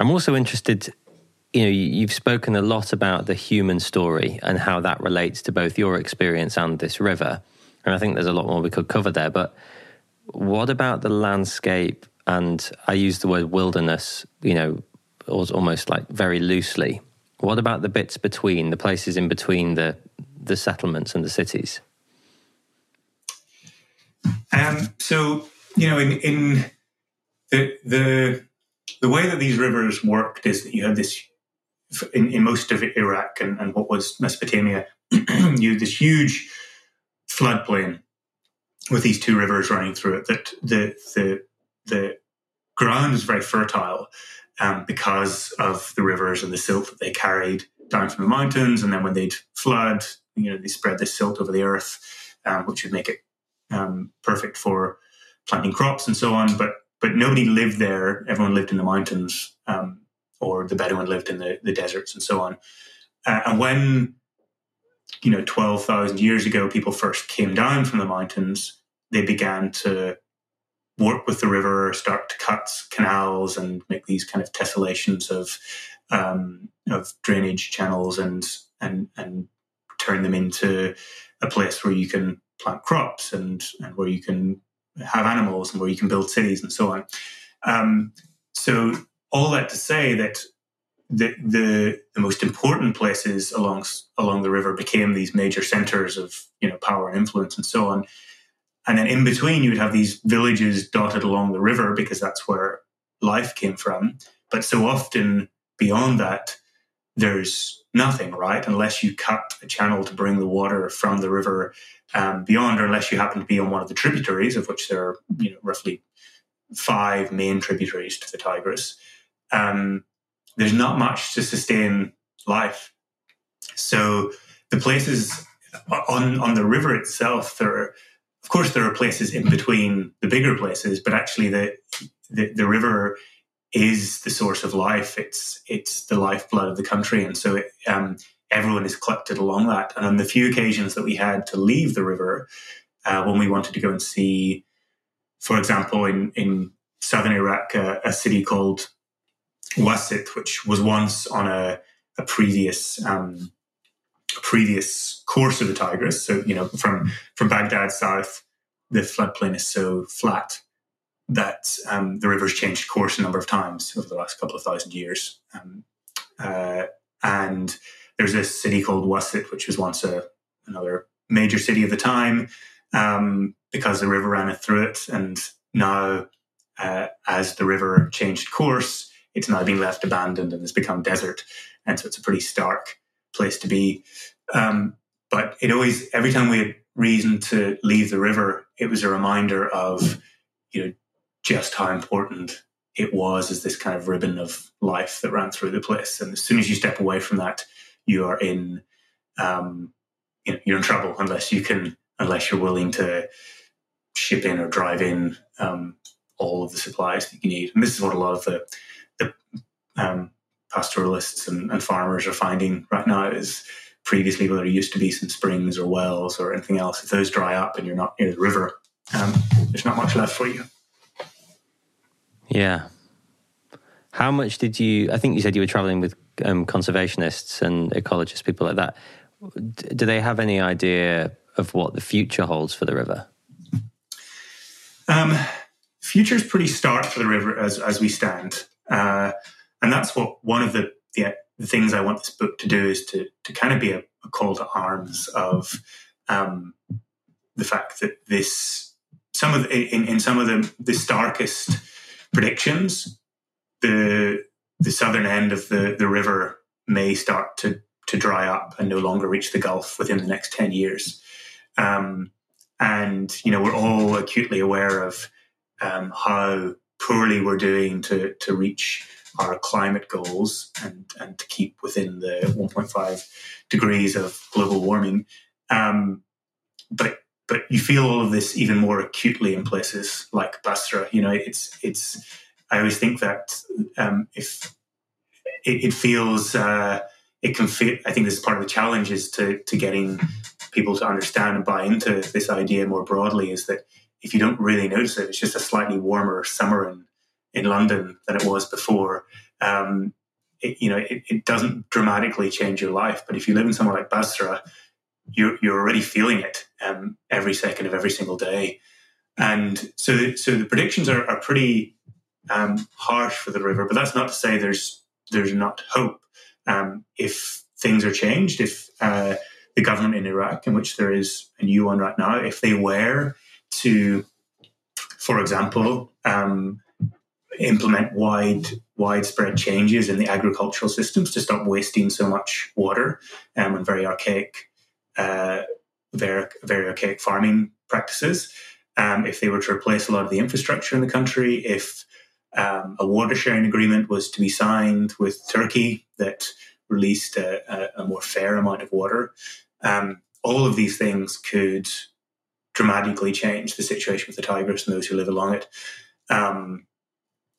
I'm also interested. You know, you've spoken a lot about the human story and how that relates to both your experience and this river, and I think there's a lot more we could cover there, but what about the landscape? And I use the word wilderness, you know, almost like very loosely. What about the bits between, the places in between the, the settlements and the cities? Um, so, you know, in, in the, the, the way that these rivers worked is that you had this, in, in most of Iraq and, and what was Mesopotamia, *clears throat* you had this huge floodplain with these two rivers running through it, that the the the ground is very fertile um, because of the rivers and the silt that they carried down from the mountains, and then when they'd flood, you know, they spread this silt over the earth, um, which would make it um, perfect for planting crops and so on. But but nobody lived there. Everyone lived in the mountains, um, or the Bedouin lived in the, the deserts and so on. Uh, and when you know, 12,000 years ago, people first came down from the mountains, they began to work with the river, start to cut canals and make these kind of tessellations of um, of drainage channels and and and turn them into a place where you can plant crops and and where you can have animals and where you can build cities and so on. Um, so all that to say that the, the, the most important places along along the river became these major centers of you know power and influence and so on. And then in between, you would have these villages dotted along the river because that's where life came from. But so often beyond that, there's nothing, right? Unless you cut a channel to bring the water from the river um, beyond, or unless you happen to be on one of the tributaries, of which there are you know roughly five main tributaries to the Tigris. Um, there's not much to sustain life. So the places on on the river itself, there are, of course there are places in between the bigger places, but actually the the, the river is the source of life. It's it's the lifeblood of the country, and so it, um, everyone is collected along that. And on the few occasions that we had to leave the river, uh, when we wanted to go and see, for example, in in southern Iraq, uh, a city called Wasit, which was once on a, a previous um, previous course of the Tigris. So you know, from from Baghdad south, the floodplain is so flat that um, the river's changed course a number of times over the last couple of thousand years. Um, uh, and there's a city called Wasit, which was once a another major city of the time, um, because the river ran through it. And now, uh, as the river changed course, it's now been left abandoned and has become desert. And so it's a pretty stark place to be. Um, but it always, every time we had reason to leave the river, it was a reminder of, you know, just how important it was as this kind of ribbon of life that ran through the place. And as soon as you step away from that, you are in, um, you know, you're in trouble unless you can, unless you're willing to ship in or drive in um, all of the supplies that you need. And this is what a lot of the um, pastoralists and, and, farmers are finding right now is previously where there used to be some springs or wells or anything else, if those dry up and you're not near the river, um, there's not much left for you. Yeah. How much did you? I think you said you were traveling with um, conservationists and ecologists, people like that. Do they have any idea of what the future holds for the river? Um, future is pretty stark for the river as as we stand, uh, and that's what one of the, the, the things I want this book to do is to to kind of be a, a call to arms of um, the fact that this some of the, in, in some of the the starkest predictions the the southern end of the, the river may start to to dry up and no longer reach the Gulf within the next 10 years. Um, and, you know, we're all acutely aware of um, how poorly we're doing to, to reach our climate goals and, and to keep within the 1.5 degrees of global warming. Um, but but you feel all of this even more acutely in places like Basra. You know, it's it's. I always think that um, if it, it feels uh, it can feel. I think this is part of the challenge is to to getting people to understand and buy into this idea more broadly. Is that if you don't really notice it, it's just a slightly warmer summer in in London than it was before. Um, it, you know, it, it, doesn't dramatically change your life, but if you live in somewhere like Basra, you're you're already feeling it um, every second of every single day. And so, so the predictions are, are pretty um, harsh for the river, but that's not to say there's there's not hope. Um, if things are changed, if uh, the government in Iraq, in which there is a new one right now, if they were to, for example, um, implement wide widespread changes in the agricultural systems to stop wasting so much water um, and very archaic, uh, very, very archaic farming practices. Um, if they were to replace a lot of the infrastructure in the country, if um, a water sharing agreement was to be signed with Turkey that released a, a, a more fair amount of water. Um, all of these things could dramatically change the situation with the Tigris and those who live along it. Um,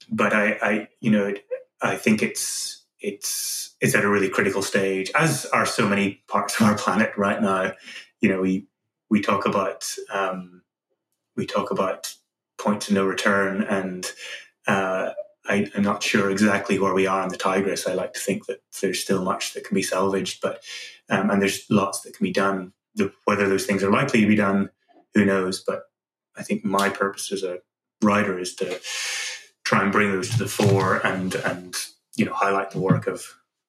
but I, I, you know, I think it's it's it's at a really critical stage, as are so many parts of our planet right now. You know, we we talk about um, we talk about point to no return and uh, I, am not sure exactly where we are on the Tigris. I like to think that there's still much that can be salvaged, but um, and there's lots that can be done. The, whether those things are likely to be done, who knows? But I think my purpose as a writer is to try and bring those to the fore and and you know highlight the work of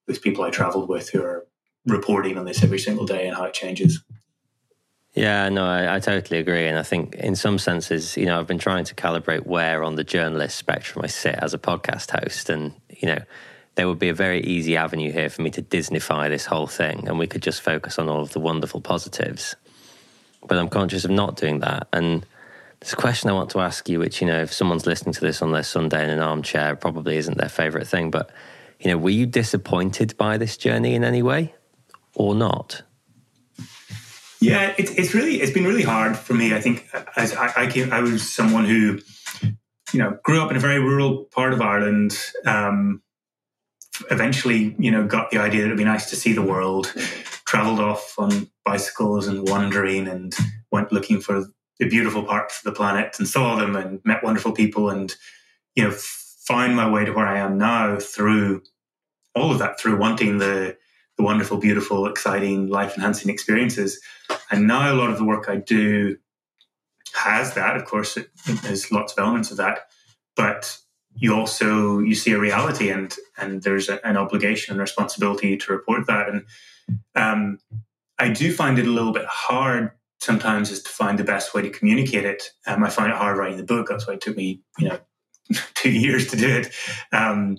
those people I travelled with who are reporting on this every single day and how it changes. Yeah, no, I, I, totally agree. And I think in some senses, you know, I've been trying to calibrate where on the journalist spectrum I sit as a podcast host. And, you know, there would be a very easy avenue here for me to Disneyfy this whole thing and we could just focus on all of the wonderful positives. But I'm conscious of not doing that. And there's a question I want to ask you, which, you know, if someone's listening to this on their Sunday in an armchair, probably isn't their favorite thing. But, you know, were you disappointed by this journey in any way or not? Yeah, it's it's really it's been really hard for me. I think as I, I came, I was someone who, you know, grew up in a very rural part of Ireland. Um, eventually, you know, got the idea that it'd be nice to see the world. Traveled off on bicycles and wandering, and went looking for the beautiful parts of the planet, and saw them, and met wonderful people, and you know, find my way to where I am now through all of that, through wanting the wonderful, beautiful, exciting, life enhancing experiences. And now a lot of the work I do has that. Of course, it, there's lots of elements of that, but you also you see a reality and and there's a, an obligation and responsibility to report that. And um, I do find it a little bit hard sometimes is to find the best way to communicate it. Um, I find it hard writing the book. That's why it took me, you know, *laughs* two years to do it. Um,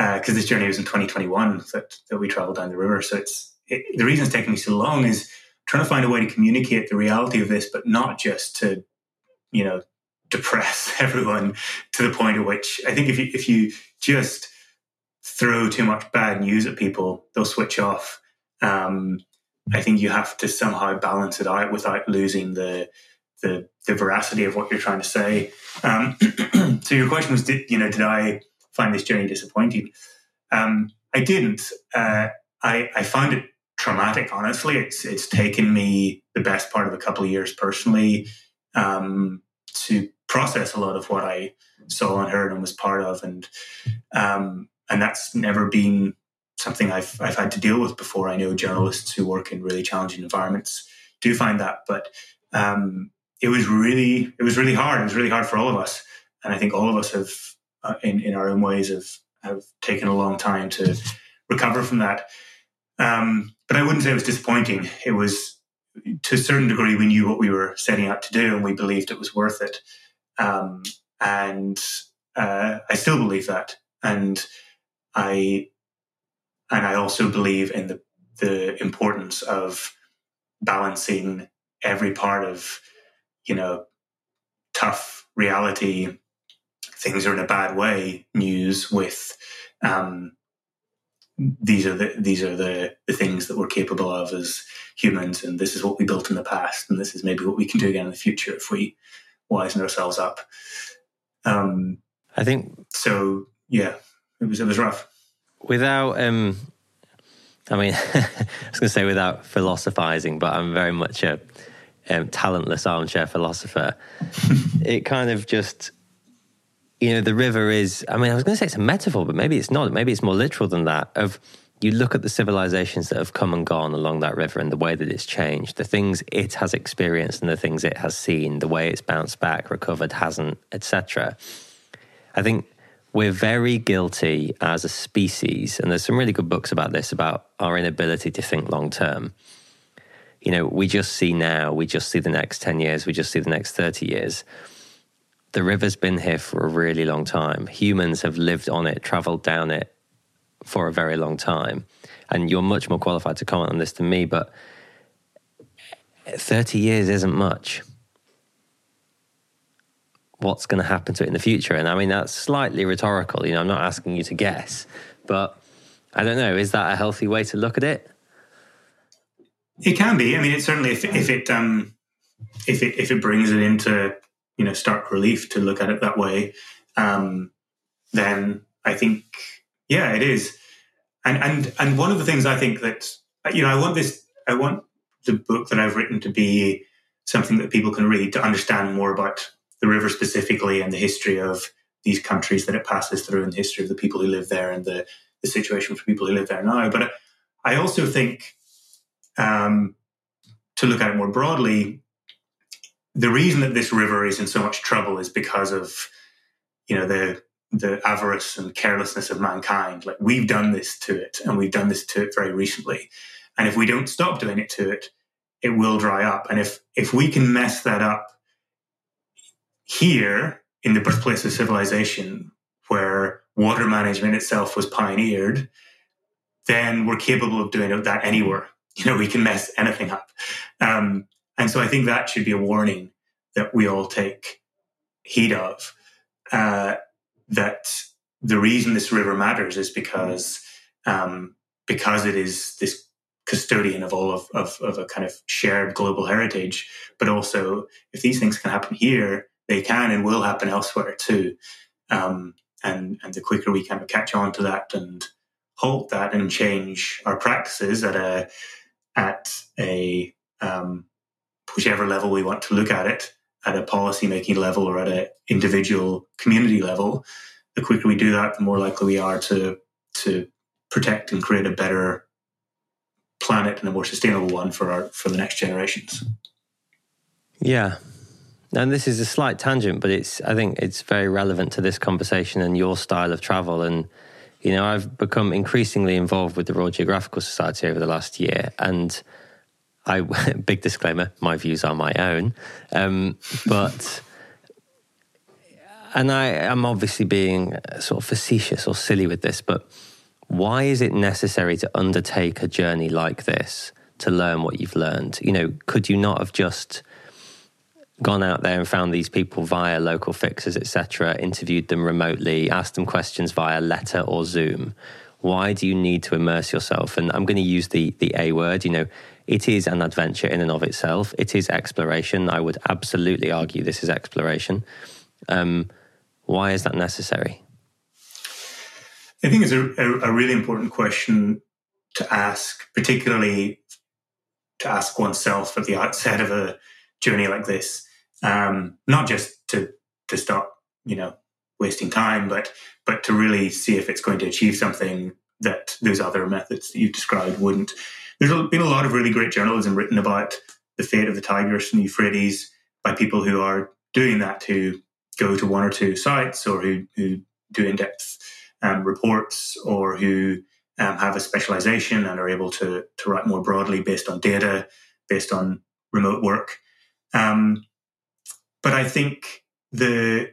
because uh, this journey was in 2021 that, that we traveled down the river. So it's it, the reason it's taking me so long is trying to find a way to communicate the reality of this, but not just to, you know, *laughs* depress everyone to the point at which I think if you if you just throw too much bad news at people, they'll switch off. Um, I think you have to somehow balance it out without losing the the, the veracity of what you're trying to say. Um, *clears throat* so your question was, did you know, did I find this journey disappointing. Um, I didn't. Uh, I, I, found it traumatic. Honestly, it's it's taken me the best part of a couple of years personally um, to process a lot of what I saw and heard and was part of, and um, and that's never been something I've I've had to deal with before. I know journalists who work in really challenging environments do find that, but um, it was really it was really hard. It was really hard for all of us, and I think all of us have, uh, in in our own ways, have have taken a long time to recover from that. Um, but I wouldn't say it was disappointing. It was to a certain degree we knew what we were setting out to do, and we believed it was worth it. Um, and uh, I still believe that, and I and I also believe in the the importance of balancing every part of you know tough reality things are in a bad way news with um, these are the these are the, the things that we're capable of as humans and this is what we built in the past and this is maybe what we can do again in the future if we wisen ourselves up. Um, i think so yeah it was it was rough. Without um i mean *laughs* i was going to say without philosophizing but i'm very much a um, talentless armchair philosopher. *laughs* It kind of just you know, the river is, I mean, I was going to say it's a metaphor, but maybe it's not. Maybe it's more literal than that. Of you look at the civilizations that have come and gone along that river and the way that it's changed, the things it has experienced and the things it has seen, the way it's bounced back, recovered, hasn't, etc. I think we're very guilty as a species, and there's some really good books about this, about our inability to think long term. You know, we just see now, we just see the next 10 years, we just see the next 30 years the river's been here for a really long time. Humans have lived on it, traveled down it for a very long time. And you're much more qualified to comment on this than me, but 30 years isn't much. What's going to happen to it in the future? And I mean, that's slightly rhetorical. You know, I'm not asking you to guess, but I don't know. Is that a healthy way to look at it? It can be. I mean, it certainly if, if it um, if it if it brings it into you know stark relief to look at it that way, um, then I think yeah, it is. And and and one of the things I think that you know I want this I want the book that I've written to be something that people can read to understand more about the river specifically and the history of these countries that it passes through and the history of the people who live there and the, the situation for people who live there now. But I also think um, to look at it more broadly, the reason that this river is in so much trouble is because of you know the the avarice and carelessness of mankind. Like we've done this to it and we've done this to it very recently. And if we don't stop doing it to it it will dry up. And if if we can mess that up here in the birthplace of civilization where water management itself was pioneered then we're capable of doing that anywhere. *laughs* You know we can mess anything up. Um, and so I think that should be a warning that we all take heed of. Uh, that the reason this river matters is because um, because it is this custodian of all of, of, of, a kind of shared global heritage. But also, if these things can happen here, they can and will happen elsewhere too. Um, and and the quicker we kind of catch on to that and halt that and change our practices at a at a um, whichever level we want to look at it, at a policy making level or at an individual community level, the quicker we do that, the more likely we are to to protect and create a better planet and a more sustainable one for our for the next generations. Yeah. And this is a slight tangent, but it's I think it's very relevant to this conversation and your style of travel. And you know, I've become increasingly involved with the Royal Geographical Society over the last year, and I *laughs* big disclaimer, my views are my own, um, but and I am obviously being sort of facetious or silly with this, but why is it necessary to undertake a journey like this to learn what you've learned? You know, could you not have just gone out there and found these people via local fixes, etc., interviewed them remotely, asked them questions via letter or Zoom? Why do you need to immerse yourself? And I'm going to use the the A word. You know, it is an adventure in and of itself. It is exploration. I would absolutely argue this is exploration. Um, why is that necessary? I think it's a, a, a really important question to ask, particularly to ask oneself at the outset of a journey like this, um, not just to to stop, you know, wasting time, but but to really see if it's going to achieve something that those other methods that you've described wouldn't. There's been a lot of really great journalism written about the fate of the Tigris and Euphrates by people who are doing that, who go to one or two sites or who, who do in depth um, reports or who um, have a specialization and are able to, to write more broadly based on data, based on remote work. Um, but I think the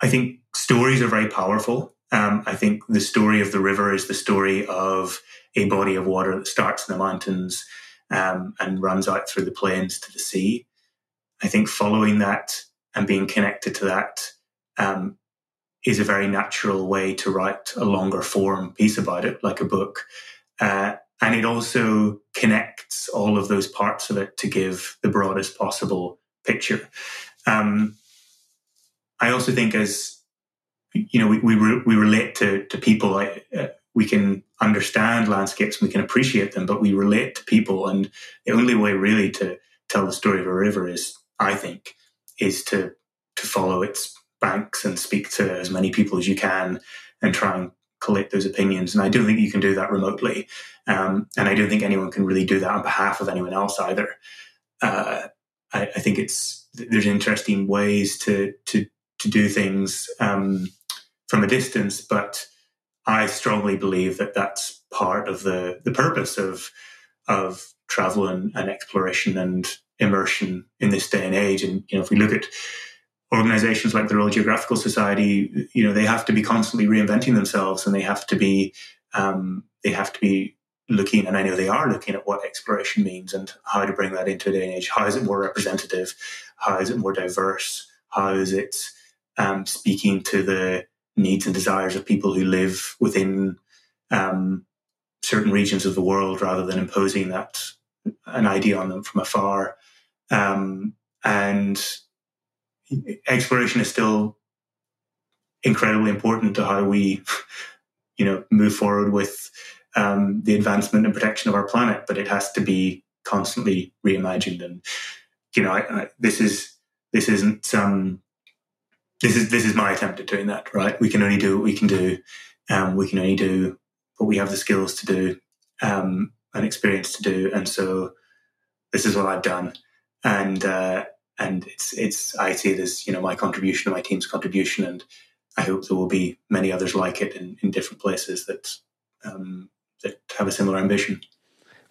I think stories are very powerful. Um, I think the story of the river is the story of a body of water that starts in the mountains um, and runs out through the plains to the sea. I think following that and being connected to that um, is a very natural way to write a longer form piece about it, like a book. Uh, and it also connects all of those parts of it to give the broadest possible picture. Um, I also think as you know, we we, re- we relate to to people. Like, uh, we can understand landscapes, and we can appreciate them, but we relate to people, and the only way really to tell the story of a river is, I think, is to to follow its banks and speak to as many people as you can, and try and collect those opinions. And I don't think you can do that remotely, um, and I don't think anyone can really do that on behalf of anyone else either. Uh, I, I think it's there's interesting ways to to to do things um, from a distance, but I strongly believe that that's part of the the purpose of of travel and, and exploration and immersion in this day and age. And you know, if we look at organizations like the Royal Geographical Society, you know, they have to be constantly reinventing themselves, and they have to be um, they have to be looking, and I know they are looking at what exploration means and how to bring that into a day and age. How is it more representative? How is it more diverse? How is it um, speaking to the needs and desires of people who live within um, certain regions of the world rather than imposing that an idea on them from afar. Um, and exploration is still incredibly important to how we, *laughs* you know, move forward with um, the advancement and protection of our planet. But it has to be constantly reimagined. And you know, I, I, this is this isn't some this is this is my attempt at doing that. Right, we can only do what we can do. Um, we can only do what we have the skills to do um, and experience to do, and so this is what I've done. And uh, and it's it's I see it as you know my contribution, my team's contribution, and I hope there will be many others like it in, in different places that um, that have a similar ambition.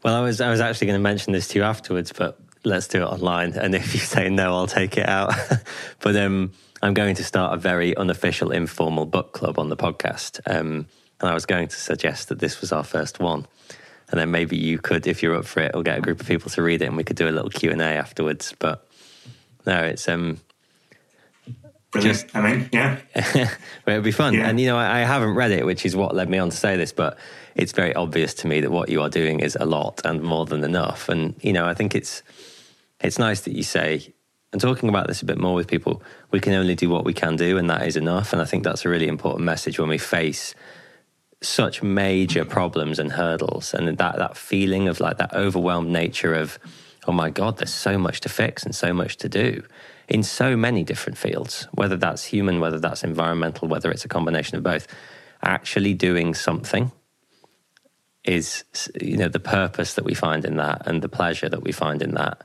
Well, I was I was actually going to mention this to you afterwards, but let's do it online. And if you say no, I'll take it out. *laughs* but um, I'm going to start a very unofficial, informal book club on the podcast. Um, and I was going to suggest that this was our first one. And then maybe you could, if you're up for it, or get a group of people to read it, and we could do a little Q and A afterwards. But no, it's um, Brilliant. Just, I mean, yeah, *laughs* it'd be fun. Yeah. And you know, I, I, haven't read it, which is what led me on to say this. But it's very obvious to me that what you are doing is a lot and more than enough. And you know, I think it's it's nice that you say and talking about this a bit more with people, we can only do what we can do, and that is enough. And I think that's a really important message when we face such major problems and hurdles, and that that feeling of like that overwhelmed nature of, oh my god, there's so much to fix and so much to do in so many different fields, whether that's human, whether that's environmental, whether it's a combination of both. Actually doing something is, you know, the purpose that we find in that and the pleasure that we find in that.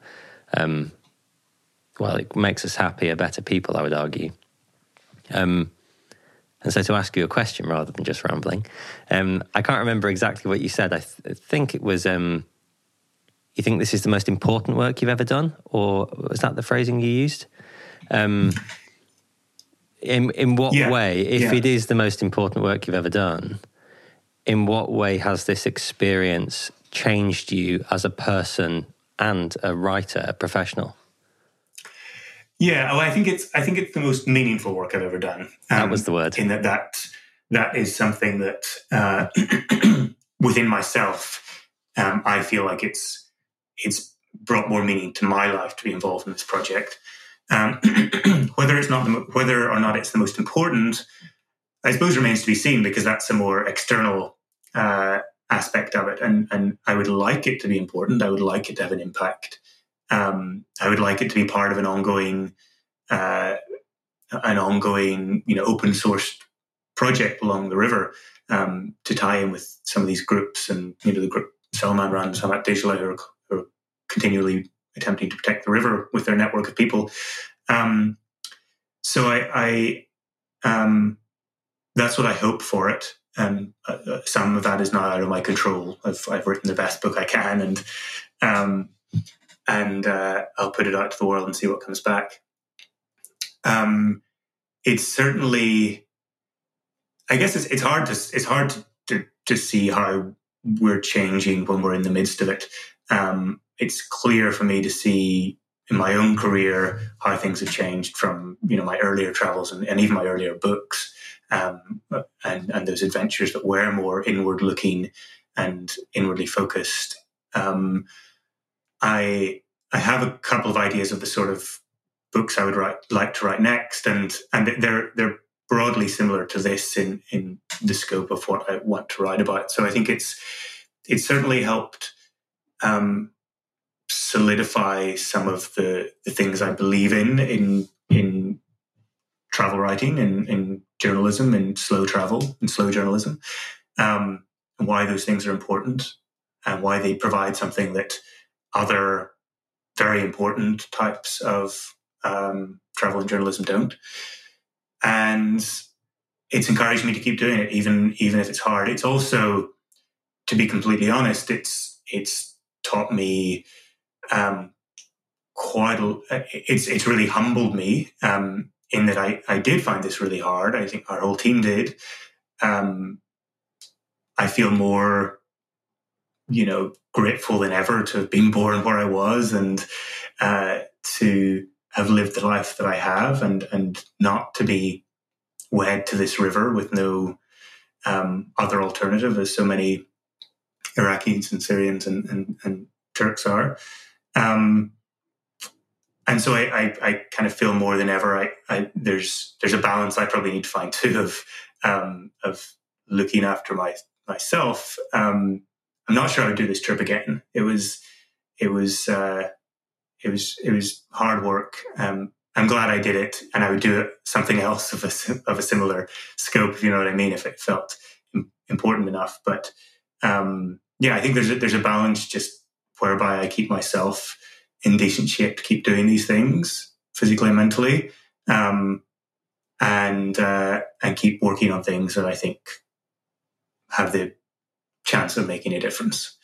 Um, well, it makes us happier, better people, I would argue. Um, and so to ask you a question rather than just rambling, um, I can't remember exactly what you said. I, th- think it was, um, you think this is the most important work you've ever done? Or was that the phrasing you used? Um, in, in what yeah. way, if yeah. it is the most important work you've ever done, in what way has this experience changed you as a person and a writer, a professional? Yeah, well, I think it's I think it's the most meaningful work I've ever done. Um, that was the word. In that that that is something that uh, *clears throat* within myself, um, I feel like it's it's brought more meaning to my life to be involved in this project. Um, *clears throat* whether it's not the, whether or not it's the most important, I suppose remains to be seen because that's a more external uh, aspect of it, and and I would like it to be important. I would like it to have an impact. Um, I would like it to be part of an ongoing, uh, an ongoing, you know, open source project along the river um, to tie in with some of these groups and you know the group Salman Run, Sammat Dijla, who are, who are continually attempting to protect the river with their network of people. Um, so I, I um, that's what I hope for it. And uh, uh, some of that is not out of my control. I've, I've written the best book I can, and um, and uh, I'll put it out to the world and see what comes back. Um, it's certainly, I guess it's, it's hard to it's hard to, to, to see how we're changing when we're in the midst of it. Um, it's clear for me to see in my own career how things have changed from you know my earlier travels and, and even my earlier books um, and and those adventures that were more inward looking and inwardly focused. Um, I I have a couple of ideas of the sort of books I would write like to write next, and and they're they're broadly similar to this in in the scope of what I want to write about. So I think it's it's certainly helped um, solidify some of the, the things I believe in in travel writing and in journalism and slow travel and slow journalism, um, and why those things are important and why they provide something that other very important types of um, travel and journalism don't. And it's encouraged me to keep doing it, even even if it's hard. It's also, to be completely honest, it's it's taught me um, quite a, it's it's really humbled me um, in that I I did find this really hard. I think our whole team did. Um, I feel more, you know, grateful than ever to have been born where I was and uh, to have lived the life that I have, and and not to be wed to this river with no um, other alternative, as so many Iraqis and Syrians and, and, and Turks are. Um, and so I, I, I, kind of feel more than ever. I, I, there's there's a balance I probably need to find too of um, of looking after my myself. Um, I'm not sure I would do this trip again. It was it was uh, it was it was hard work. Um, I'm glad I did it, and I would do something else of a of a similar scope. If you know what I mean, if it felt important enough. But um, yeah, I think there's a, there's a balance just whereby I keep myself in decent shape to keep doing these things physically and mentally, um, and uh, and keep working on things that I think have the chance of making a difference.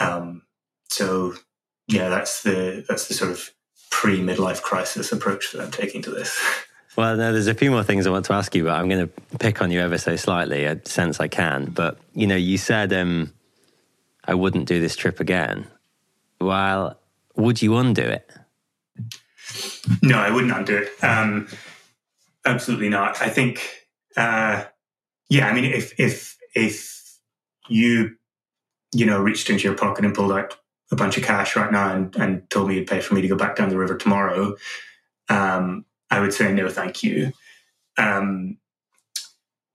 Um, so yeah, that's the that's the sort of pre midlife crisis approach that I'm taking to this. *laughs* Well, no, there's a few more things I want to ask you, but I'm going to pick on you ever so slightly. I sense I can, but you know, you said um, I wouldn't do this trip again. Well, would you undo it? No, I wouldn't undo it. Um, absolutely not. I think, uh, yeah, I mean, if if if you you know reached into your pocket and pulled out a bunch of cash right now and, and told me you'd pay for me to go back down the river tomorrow, um, I would say no, thank you. Um,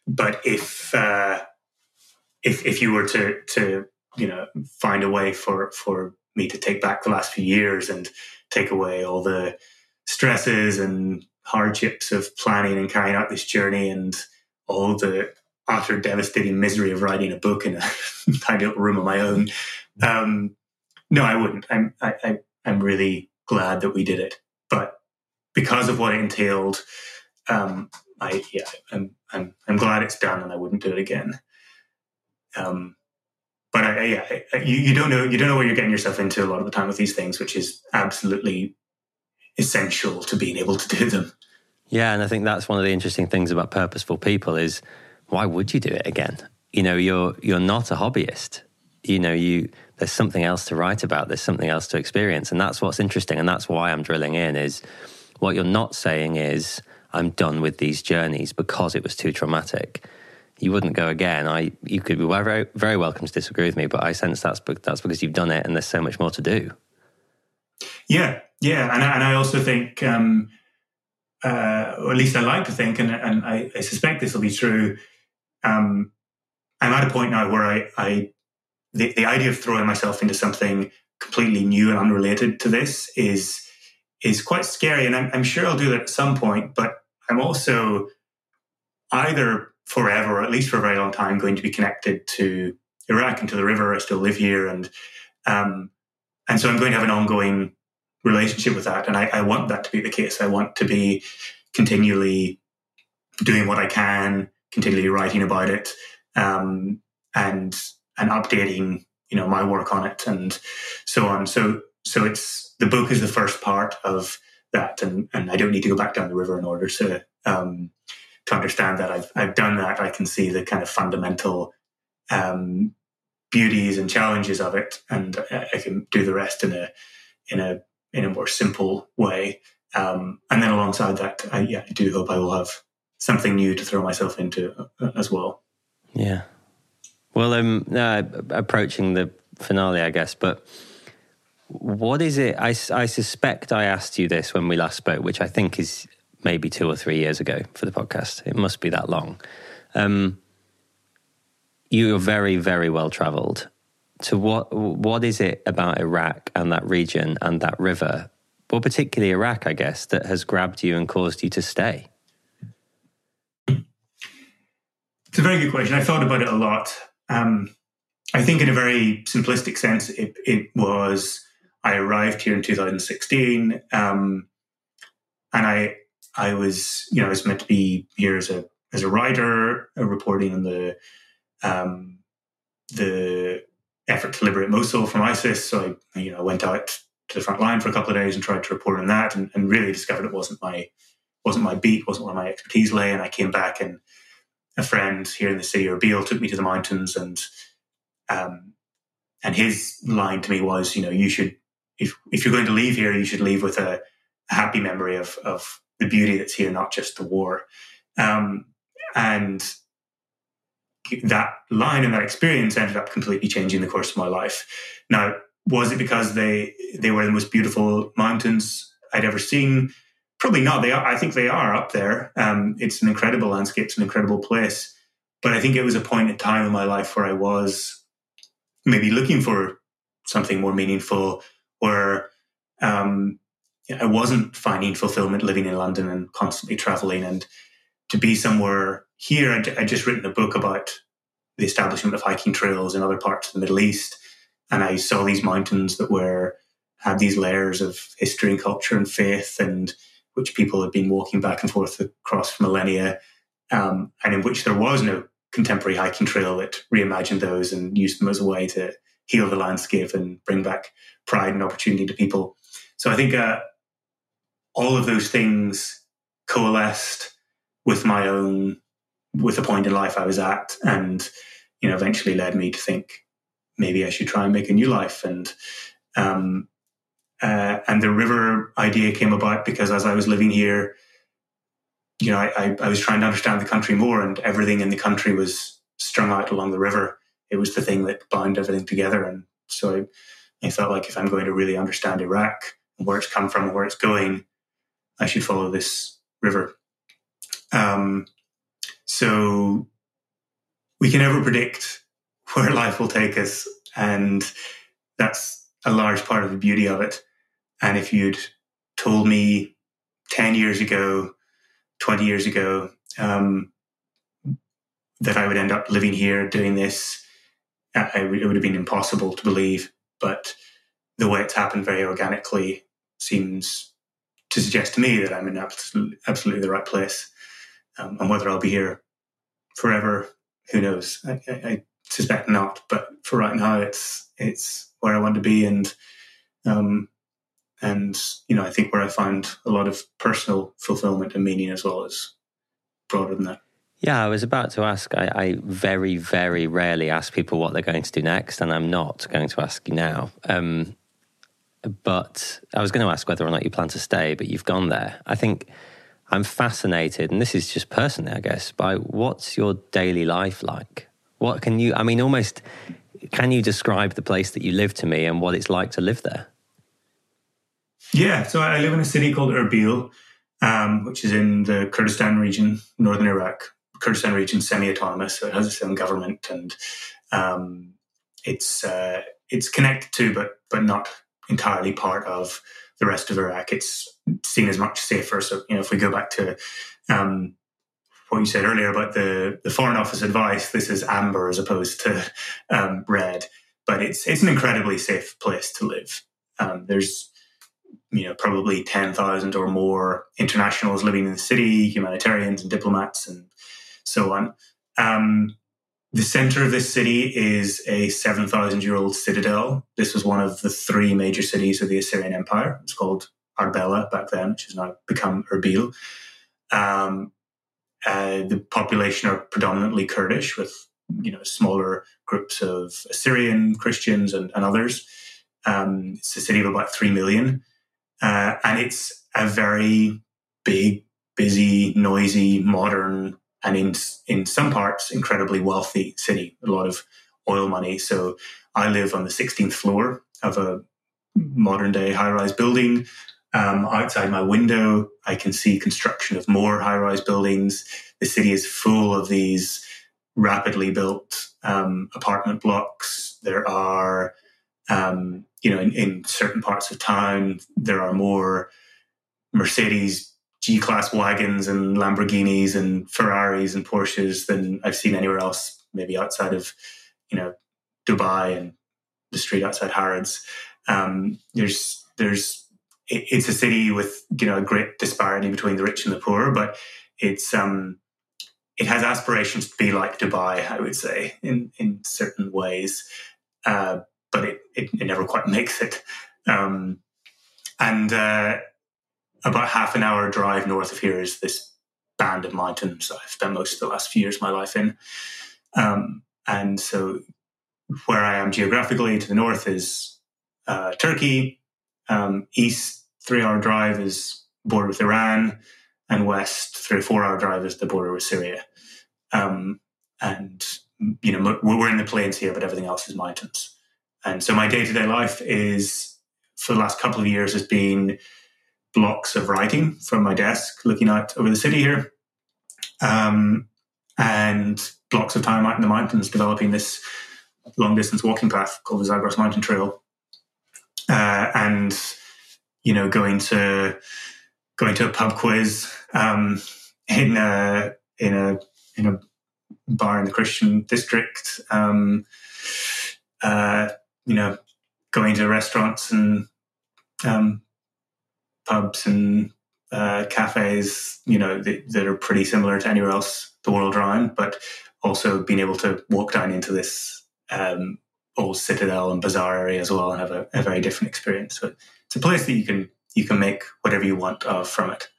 but if uh, if if you were to to you know find a way for for me to take back the last few years and take away all the stresses and hardships of planning and carrying out this journey and all the utter devastating misery of writing a book in a *laughs* tiny little room of my own. Um, no, I wouldn't. I'm I, I, I'm really glad that we did it, but because of what it entailed, um, I yeah, I'm I'm I'm glad it's done, and I wouldn't do it again. Um, but I, yeah, uh, you, you don't know you don't know what you're getting yourself into a lot of the time with these things, which is absolutely essential to being able to do them. Yeah, and I think that's one of the interesting things about purposeful people is why would you do it again? You know, you're you're not a hobbyist. You know, you there's something else to write about. There's something else to experience, and that's what's interesting. And that's why I'm drilling in is what you're not saying is I'm done with these journeys because it was too traumatic you wouldn't go again. I you could be very very welcome to disagree with me, but I sense that's that's because you've done it and there's so much more to do. Yeah, yeah, and and I also think, um, uh, or at least I like to think, and and I, I suspect this will be true. Um, I'm at a point now where I I the, the idea of throwing myself into something completely new and unrelated to this is is quite scary, and I'm, I'm sure I'll do that at some point. But I'm also either forever, or at least for a very long time, going to be connected to Iraq and to the river. I still live here, and um, and so I'm going to have an ongoing relationship with that, and I, I want that to be the case. I want to be continually doing what I can, continually writing about it, um, and and updating you know my work on it and so on. So so it's the book is the first part of that, and and I don't need to go back down the river in order to um, to understand that. I've I've done that. I can see the kind of fundamental um, beauties and challenges of it, and I can do the rest in a in a in a more simple way. Um, and then alongside that, I, yeah, I do hope I will have something new to throw myself into uh, as well. Yeah. Well, um, uh, approaching the finale, I guess, but what is it? I, I suspect I asked you this when we last spoke, which I think is maybe two or three years ago for the podcast. It must be that long. Um, you're very, very well traveled. So, what what is it about Iraq and that region and that river, well, particularly Iraq, I guess, that has grabbed you and caused you to stay? It's a very good question. I thought about it a lot. Um, I think, in a very simplistic sense, it, it, was I arrived here in 2016, um, and I I was you know I was meant to be here as a as a writer, uh, reporting on the um, the effort to liberate Mosul from ISIS. So I you know went out to the front line for a couple of days and tried to report on that, and, and really discovered it wasn't my wasn't my beat, wasn't where my expertise lay. And I came back and a friend here in the city, or Erbil, took me to the mountains, and um, and his line to me was, you know, you should if if you're going to leave here, you should leave with a, a happy memory of of the beauty that's here, not just the war. Um, and that line and that experience ended up completely changing the course of my life. Now, was it because they they were the most beautiful mountains I'd ever seen? Probably not. They are. I think they are up there. Um, it's an incredible landscape. It's an incredible place. But I think it was a point in time in my life where I was maybe looking for something more meaningful, or um, I wasn't finding fulfillment living in London and constantly traveling. And to be somewhere here, I'd, I'd just written a book about the establishment of hiking trails in other parts of the Middle East, and I saw these mountains that were had these layers of history and culture and faith and which people had been walking back and forth across for millennia, um, and in which there was no contemporary hiking trail that reimagined those and used them as a way to heal the landscape and bring back pride and opportunity to people. So I think uh, all of those things coalesced with my own with the point in life I was at, and you know, eventually led me to think maybe I should try and make a new life. And um, uh, and the river idea came about because as I was living here, you know, I, I, I, was trying to understand the country more, and everything in the country was strung out along the river. It was the thing that bound everything together, and so I, I felt like if I'm going to really understand Iraq and where it's come from and where it's going, I should follow this river. Um, so we can never predict *laughs* where life will take us, and that's a large part of the beauty of it. And if you'd told me 10 years ago, 20 years ago, um, that I would end up living here doing this, it would have been impossible to believe. But the way it's happened very organically seems to suggest to me that I'm in absolutely, absolutely the right place. Um, and whether I'll be here forever, who knows? I, I, I, suspect not. But for right now, it's it's where I want to be, and um, and you know, I think where I find a lot of personal fulfillment and meaning as well as broader than that. Yeah, I was about to ask. I, I, very, very rarely ask people what they're going to do next, and I'm not going to ask you now. Um, but I was going to ask whether or not you plan to stay, but you've gone there. I think I'm fascinated, and this is just personally, I guess, by what's your daily life like? What can you, I mean, almost, can you describe the place that you live to me and what it's like to live there? Yeah, so I live in a city called Erbil, um, which is in the Kurdistan region, northern Iraq. Kurdistan region semi-autonomous, so it has its own government, and um, it's uh, it's connected to, but but not entirely part of the rest of Iraq. It's seen as much safer. So you know, if we go back to um, what you said earlier about the the Foreign Office advice, this is amber as opposed to um, red. But it's it's an incredibly safe place to live. Um, there's you know probably ten thousand or more internationals living in the city, humanitarians and diplomats and so on. Um, the center of this city is a 7,000 year old citadel. This was one of the three major cities of the Assyrian Empire. It's called Arbela back then, which has now become Erbil. Um, uh, the population are predominantly Kurdish, with you know smaller groups of Assyrian Christians and, and others. Um, it's a city of about three million, uh, and it's a very big, busy, noisy, modern, and in in some parts incredibly wealthy city. A lot of oil money. So I live on the 16th floor of a modern day high rise building um, outside my window, I can see construction of more high rise buildings. The city is full of these rapidly built um, apartment blocks. There are, um, you know, in, in, certain parts of town, there are more Mercedes G class wagons and Lamborghinis and Ferraris and Porsches than I've seen anywhere else, maybe outside of, you know, Dubai and the street outside Harrods. Um, there's, there's, it's a city with you know a great disparity between the rich and the poor, but it's um, it has aspirations to be like Dubai, I would say, in in certain ways, uh, but it, it, it never quite *laughs* makes it. Um, and uh, about half an hour drive north of here is this band of mountains that I've spent most of the last few years of my life in. Um, and so, where I am geographically to the north is uh, Turkey. Um, east, three hour drive is border with Iran, and west, three or four hour drive is the border with Syria. Um, and, you know, we're in the plains here, but everything else is mountains. And so my day to day life is, for the last couple of years, has been blocks of writing from my desk, looking out over the city here, um, and blocks of time out in the mountains, developing this long distance walking path called the Zagros Mountain Trail, uh, and you know going to going to a pub quiz um, in a in a in a bar in the Christian district. Um, uh, you know, going to restaurants and um, pubs and uh, cafes. You know that, that, are pretty similar to anywhere else the world around, but also being able to walk down into this um, old citadel and bazaar area as well and have a, a, very different experience. So it's a place that you can you can make whatever you want of from it,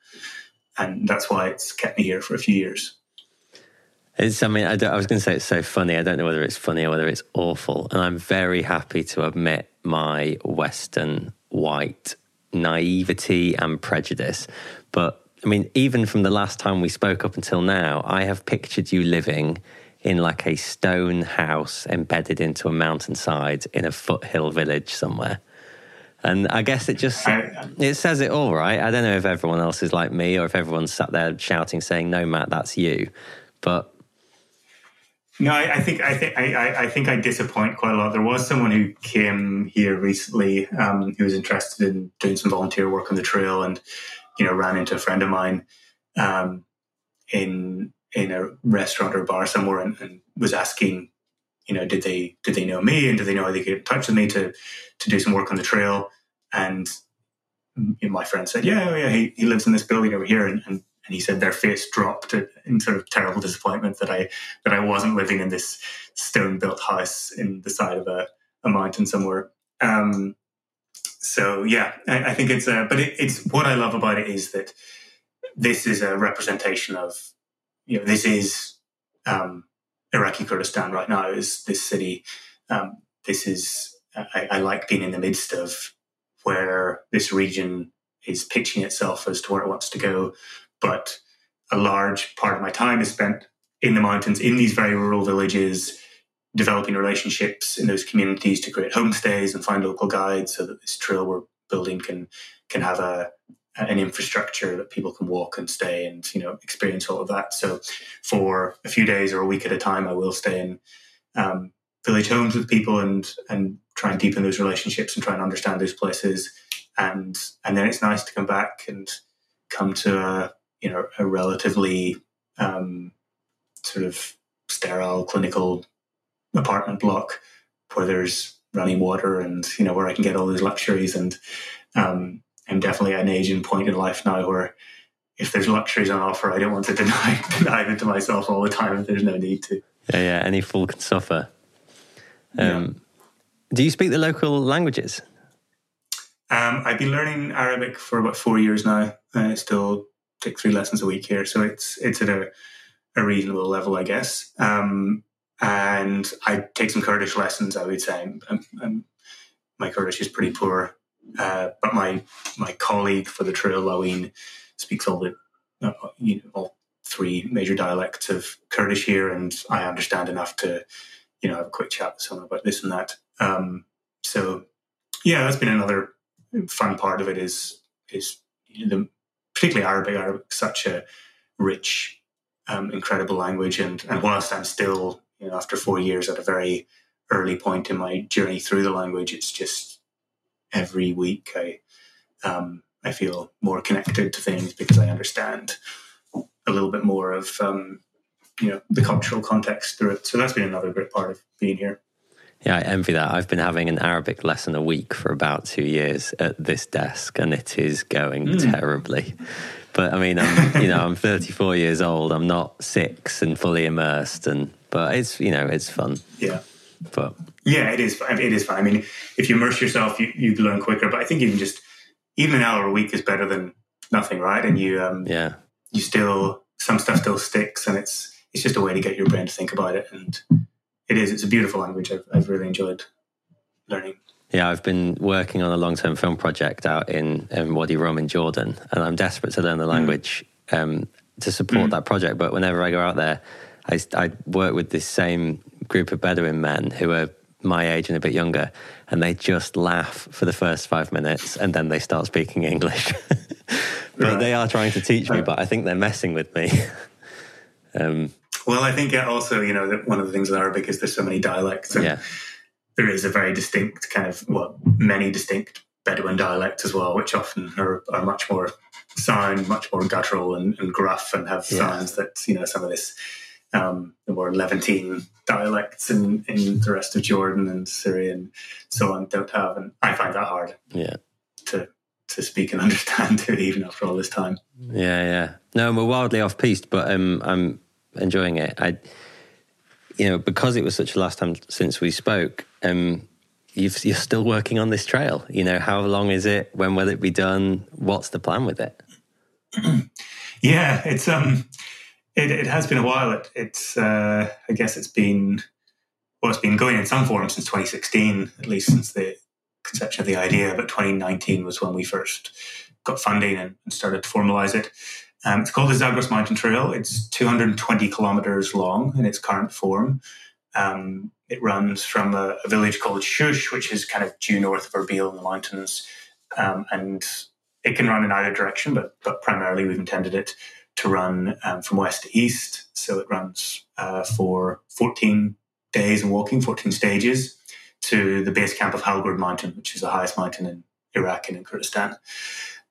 and that's why it's kept me here for a few years. It's, I mean, I, I was going to say it's so funny. I don't know whether it's funny or whether it's awful. And I'm very happy to admit my Western white naivety and prejudice. But I mean, even from the last time we spoke up until now, I have pictured you living in like a stone house embedded into a mountainside in a foothill village somewhere. And I guess it just it says it all, right? I don't know if everyone else is like me or if everyone's sat there shouting, saying, "No, Matt, that's you." But no, I, I think I think I, I, think I disappoint quite a lot. There was someone who came here recently um, who was interested in doing some volunteer work on the trail, and you know, ran into a friend of mine um, in in a restaurant or bar somewhere and, and, was asking, you know, did they did they know me and did they know how they get in touch with me to to do some work on the trail? And my friend said, yeah, oh, yeah, he, he lives in this building over here, and, and, and he said their face dropped in sort of terrible disappointment that I that I wasn't living in this stone built house in the side of a, a mountain somewhere. Um, so yeah, I, I, think it's a, but it, it's what I love about it is that this is a representation of you know, this is um, Iraqi Kurdistan right now. Is this city? Um, this is I, I, like being in the midst of where this region is pitching itself as to where it wants to go. But a large part of my time is spent in the mountains, in these very rural villages, developing relationships in those communities to create homestays and find local guides so that this trail we're building can can have a an infrastructure that people can walk and stay and you know experience all of that. So for a few days or a week at a time, I will stay in um, village homes with people and and try and deepen those relationships and try and understand those places. And and then it's nice to come back and come to a you know a relatively um, sort of sterile clinical apartment block where there's running water and you know where I can get all those luxuries and um, I'm definitely at an age and point in life now where if there's luxuries on offer, I don't want to *laughs* deny deny them to myself all the time if there's no need to. Yeah, yeah. Any fool can suffer. Um, yeah. Do you speak the local languages? Um, I've been learning Arabic for about four years now. I still take three lessons a week here, so it's it's at a, a reasonable level, I guess. Um, and I take some Kurdish lessons. I would say I'm, I'm, my Kurdish is pretty poor, uh, but my my colleague for the trail, Laween, speaks all the uh, you know, all three major dialects of Kurdish here, and I understand enough to you know have a quick chat with someone about this and that. Um, so yeah, that's been another fun part of it. Is is the particularly Arabic. Arabic such a rich, um, incredible language, and and whilst I'm still you know after four years at a very early point in my journey through the language, it's just every week I um, I feel more connected to things because I understand a little bit more of um, you know the cultural context through it. So that's been another great part of being here. Yeah, I envy that. I've been having an Arabic lesson a week for about two years at this desk, and it is going mm. terribly. But I mean, I'm you know I'm 34 years old. I'm not six and fully immersed, and but it's you know it's fun. Yeah. But yeah, it is. It is fun. I mean, if you immerse yourself, you, you learn quicker. But I think even just even an hour a week is better than nothing, right? And you um, yeah, you still some stuff still sticks, and it's it's just a way to get your brain to think about it. And it is. It's a beautiful language. I've, I've really enjoyed learning. Yeah, I've been working on a long term film project out in, in Wadi Rum in Jordan, and I'm desperate to learn the mm. language mm. um, to support mm. that project. But whenever I go out there, I, I work with this same group of Bedouin men who are my age and a bit younger, and they just laugh for the first five minutes and then they start speaking English. *laughs* but right. they are trying to teach me, but I think they're messing with me. *laughs* um, well, I think also, you know, that one of the things with Arabic is there's so many dialects. And yeah. There is a very distinct kind of, well, many distinct Bedouin dialects as well, which often are, are much more sound, much more guttural and, and gruff and have yeah. sounds that, you know, some of this um, the more Levantine dialects in, in the rest of Jordan and Syria and so on don't have. And I find that hard. Yeah. To to speak and *laughs* understand it even after all this time. Yeah, yeah. No, we're wildly off piste, but um, I'm enjoying it. I, you know, because it was such a last time since we spoke. Um, you are still working on this trail. You know, how long is it? When will it be done? What's the plan with it? *clears throat* yeah, it's um, it, it has been a while. It, it's uh, I guess it's been well, it's been going in some form since 2016, at least since the conception of the idea. But 2019 was when we first got funding and, and started to formalize it. Um, it's called the Zagros Mountain Trail. It's 220 kilometers long in its current form. Um, it runs from a, a, village called Shush, which is kind of due north of Erbil in the mountains, um, and it can run in either direction, but but primarily we've intended it to run um, from west to east. So it runs uh, for 14 days and walking, 14 stages to the base camp of Halgurd Mountain, which is the highest mountain in Iraq and in Kurdistan.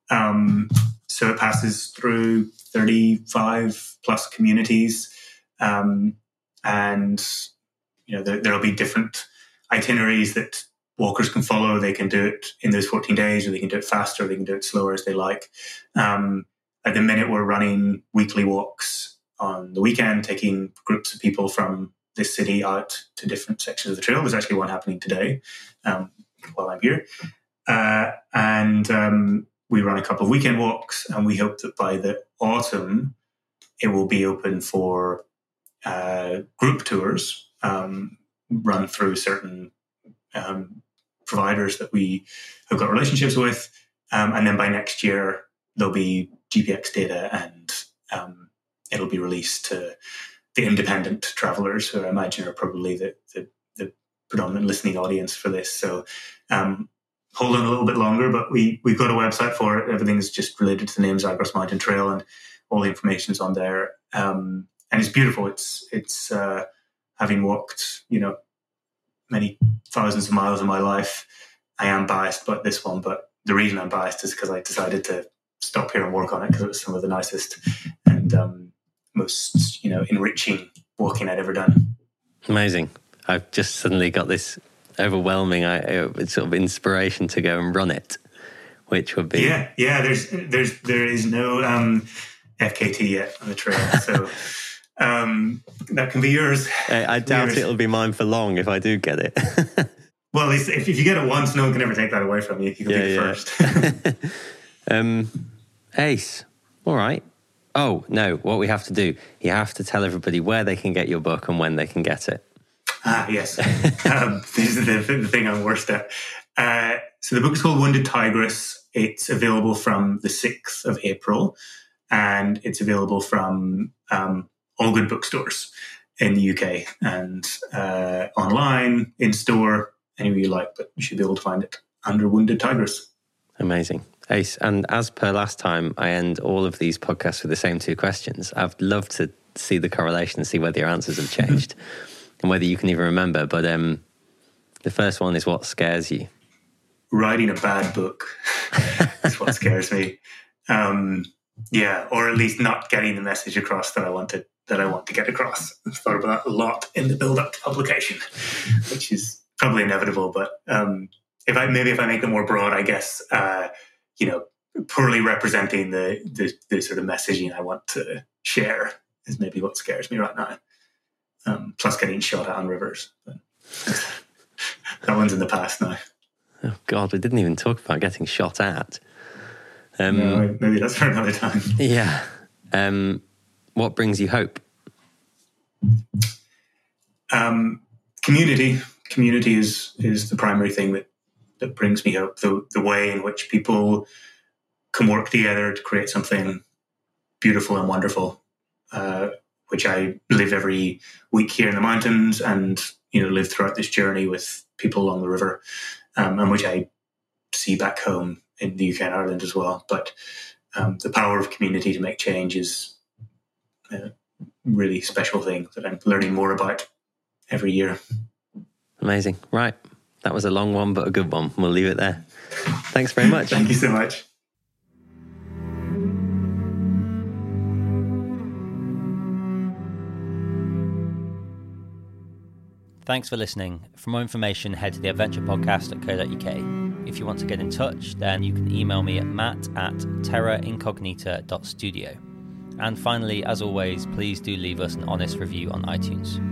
Um, so it passes through 35 plus communities. Um, and, you know, there, there'll be different itineraries that walkers can follow. They can do it in those 14 days, or they can do it faster, or they can do it slower as they like. Um, at the minute, we're running weekly walks on the weekend, taking groups of people from this city out to different sections of the trail. There's actually one happening today um, while I'm here. Uh, and um, we run a couple of weekend walks, and we hope that by the autumn, it will be open for uh, group tours um, run through certain um, providers that we have got relationships with. Um, and then by next year, there'll be GPX data and um, it'll be released to the independent travelers who I imagine are probably the, the, the predominant listening audience for this. So um, hold on a little bit longer, but we, we've got a website for it. Everything's just related to the name Zagros Mountain Trail and all the information's on there. Um, and it's beautiful. It's, it's, uh, having walked, you know, many thousands of miles in my life, I am biased about this one. But the reason I'm biased is because I decided to stop here and work on it because it was some of the nicest and um, most you know enriching walking I'd ever done. Amazing! I've just suddenly got this overwhelming uh, sort of inspiration to go and run it, which would be yeah, yeah. There's there's there is no um, FKT yet on the trail, so. *laughs* Um, that can be yours. I, I doubt yours. it'll be mine for long if I do get it. *laughs* well, if, if you get it once, no one can ever take that away from you. You can yeah, be yeah. first. *laughs* um, Ace, all right. Oh, no, what we have to do, you have to tell everybody where they can get your book and when they can get it. Ah, yes. um, *laughs* this is the, the, thing I'm worst at. Uh, so the book is called Wounded Tigris. It's available from the 6th of April and it's available from um, all good bookstores in the UK and uh, online, in store, anywhere you like, but you should be able to find it under Wounded Tigris. Amazing. Ace, and as per last time, I end all of these podcasts with the same two questions. I'd love to see the correlation and see whether your answers have changed *laughs* and whether you can even remember. But um, the first one is what scares you? Writing a bad book *laughs* is what scares me. Um, yeah, or at least not getting the message across that I want to that I want to get across. I've thought about that a lot in the build up to publication, which is probably inevitable. But um, if I maybe if I make it more broad, I guess uh, you know, poorly representing the, the, the sort of messaging I want to share is maybe what scares me right now. Um, plus getting shot at on rivers. that one's in the past now. Oh God, we didn't even talk about getting shot at. Um, no, maybe that's for another time. Yeah. Um, what brings you hope? Um, community. Community is is the primary thing that that brings me hope. The the way in which people can work together to create something beautiful and wonderful, uh, which I live every week here in the mountains, and you know live throughout this journey with people along the river, um, and which I see back home in the UK and Ireland as well. But um, the power of community to make change is a really special thing that I'm learning more about every year. Amazing. Right. That was a long one, but a good one. We'll leave it there. Thanks very much. *laughs* Thank you so much. Thanks for listening. For more information, head to theadventurepodcast.co.uk. If you want to get in touch, then you can email me at matt at terraincognita.studio. And finally, as always, please do leave us an honest review on iTunes.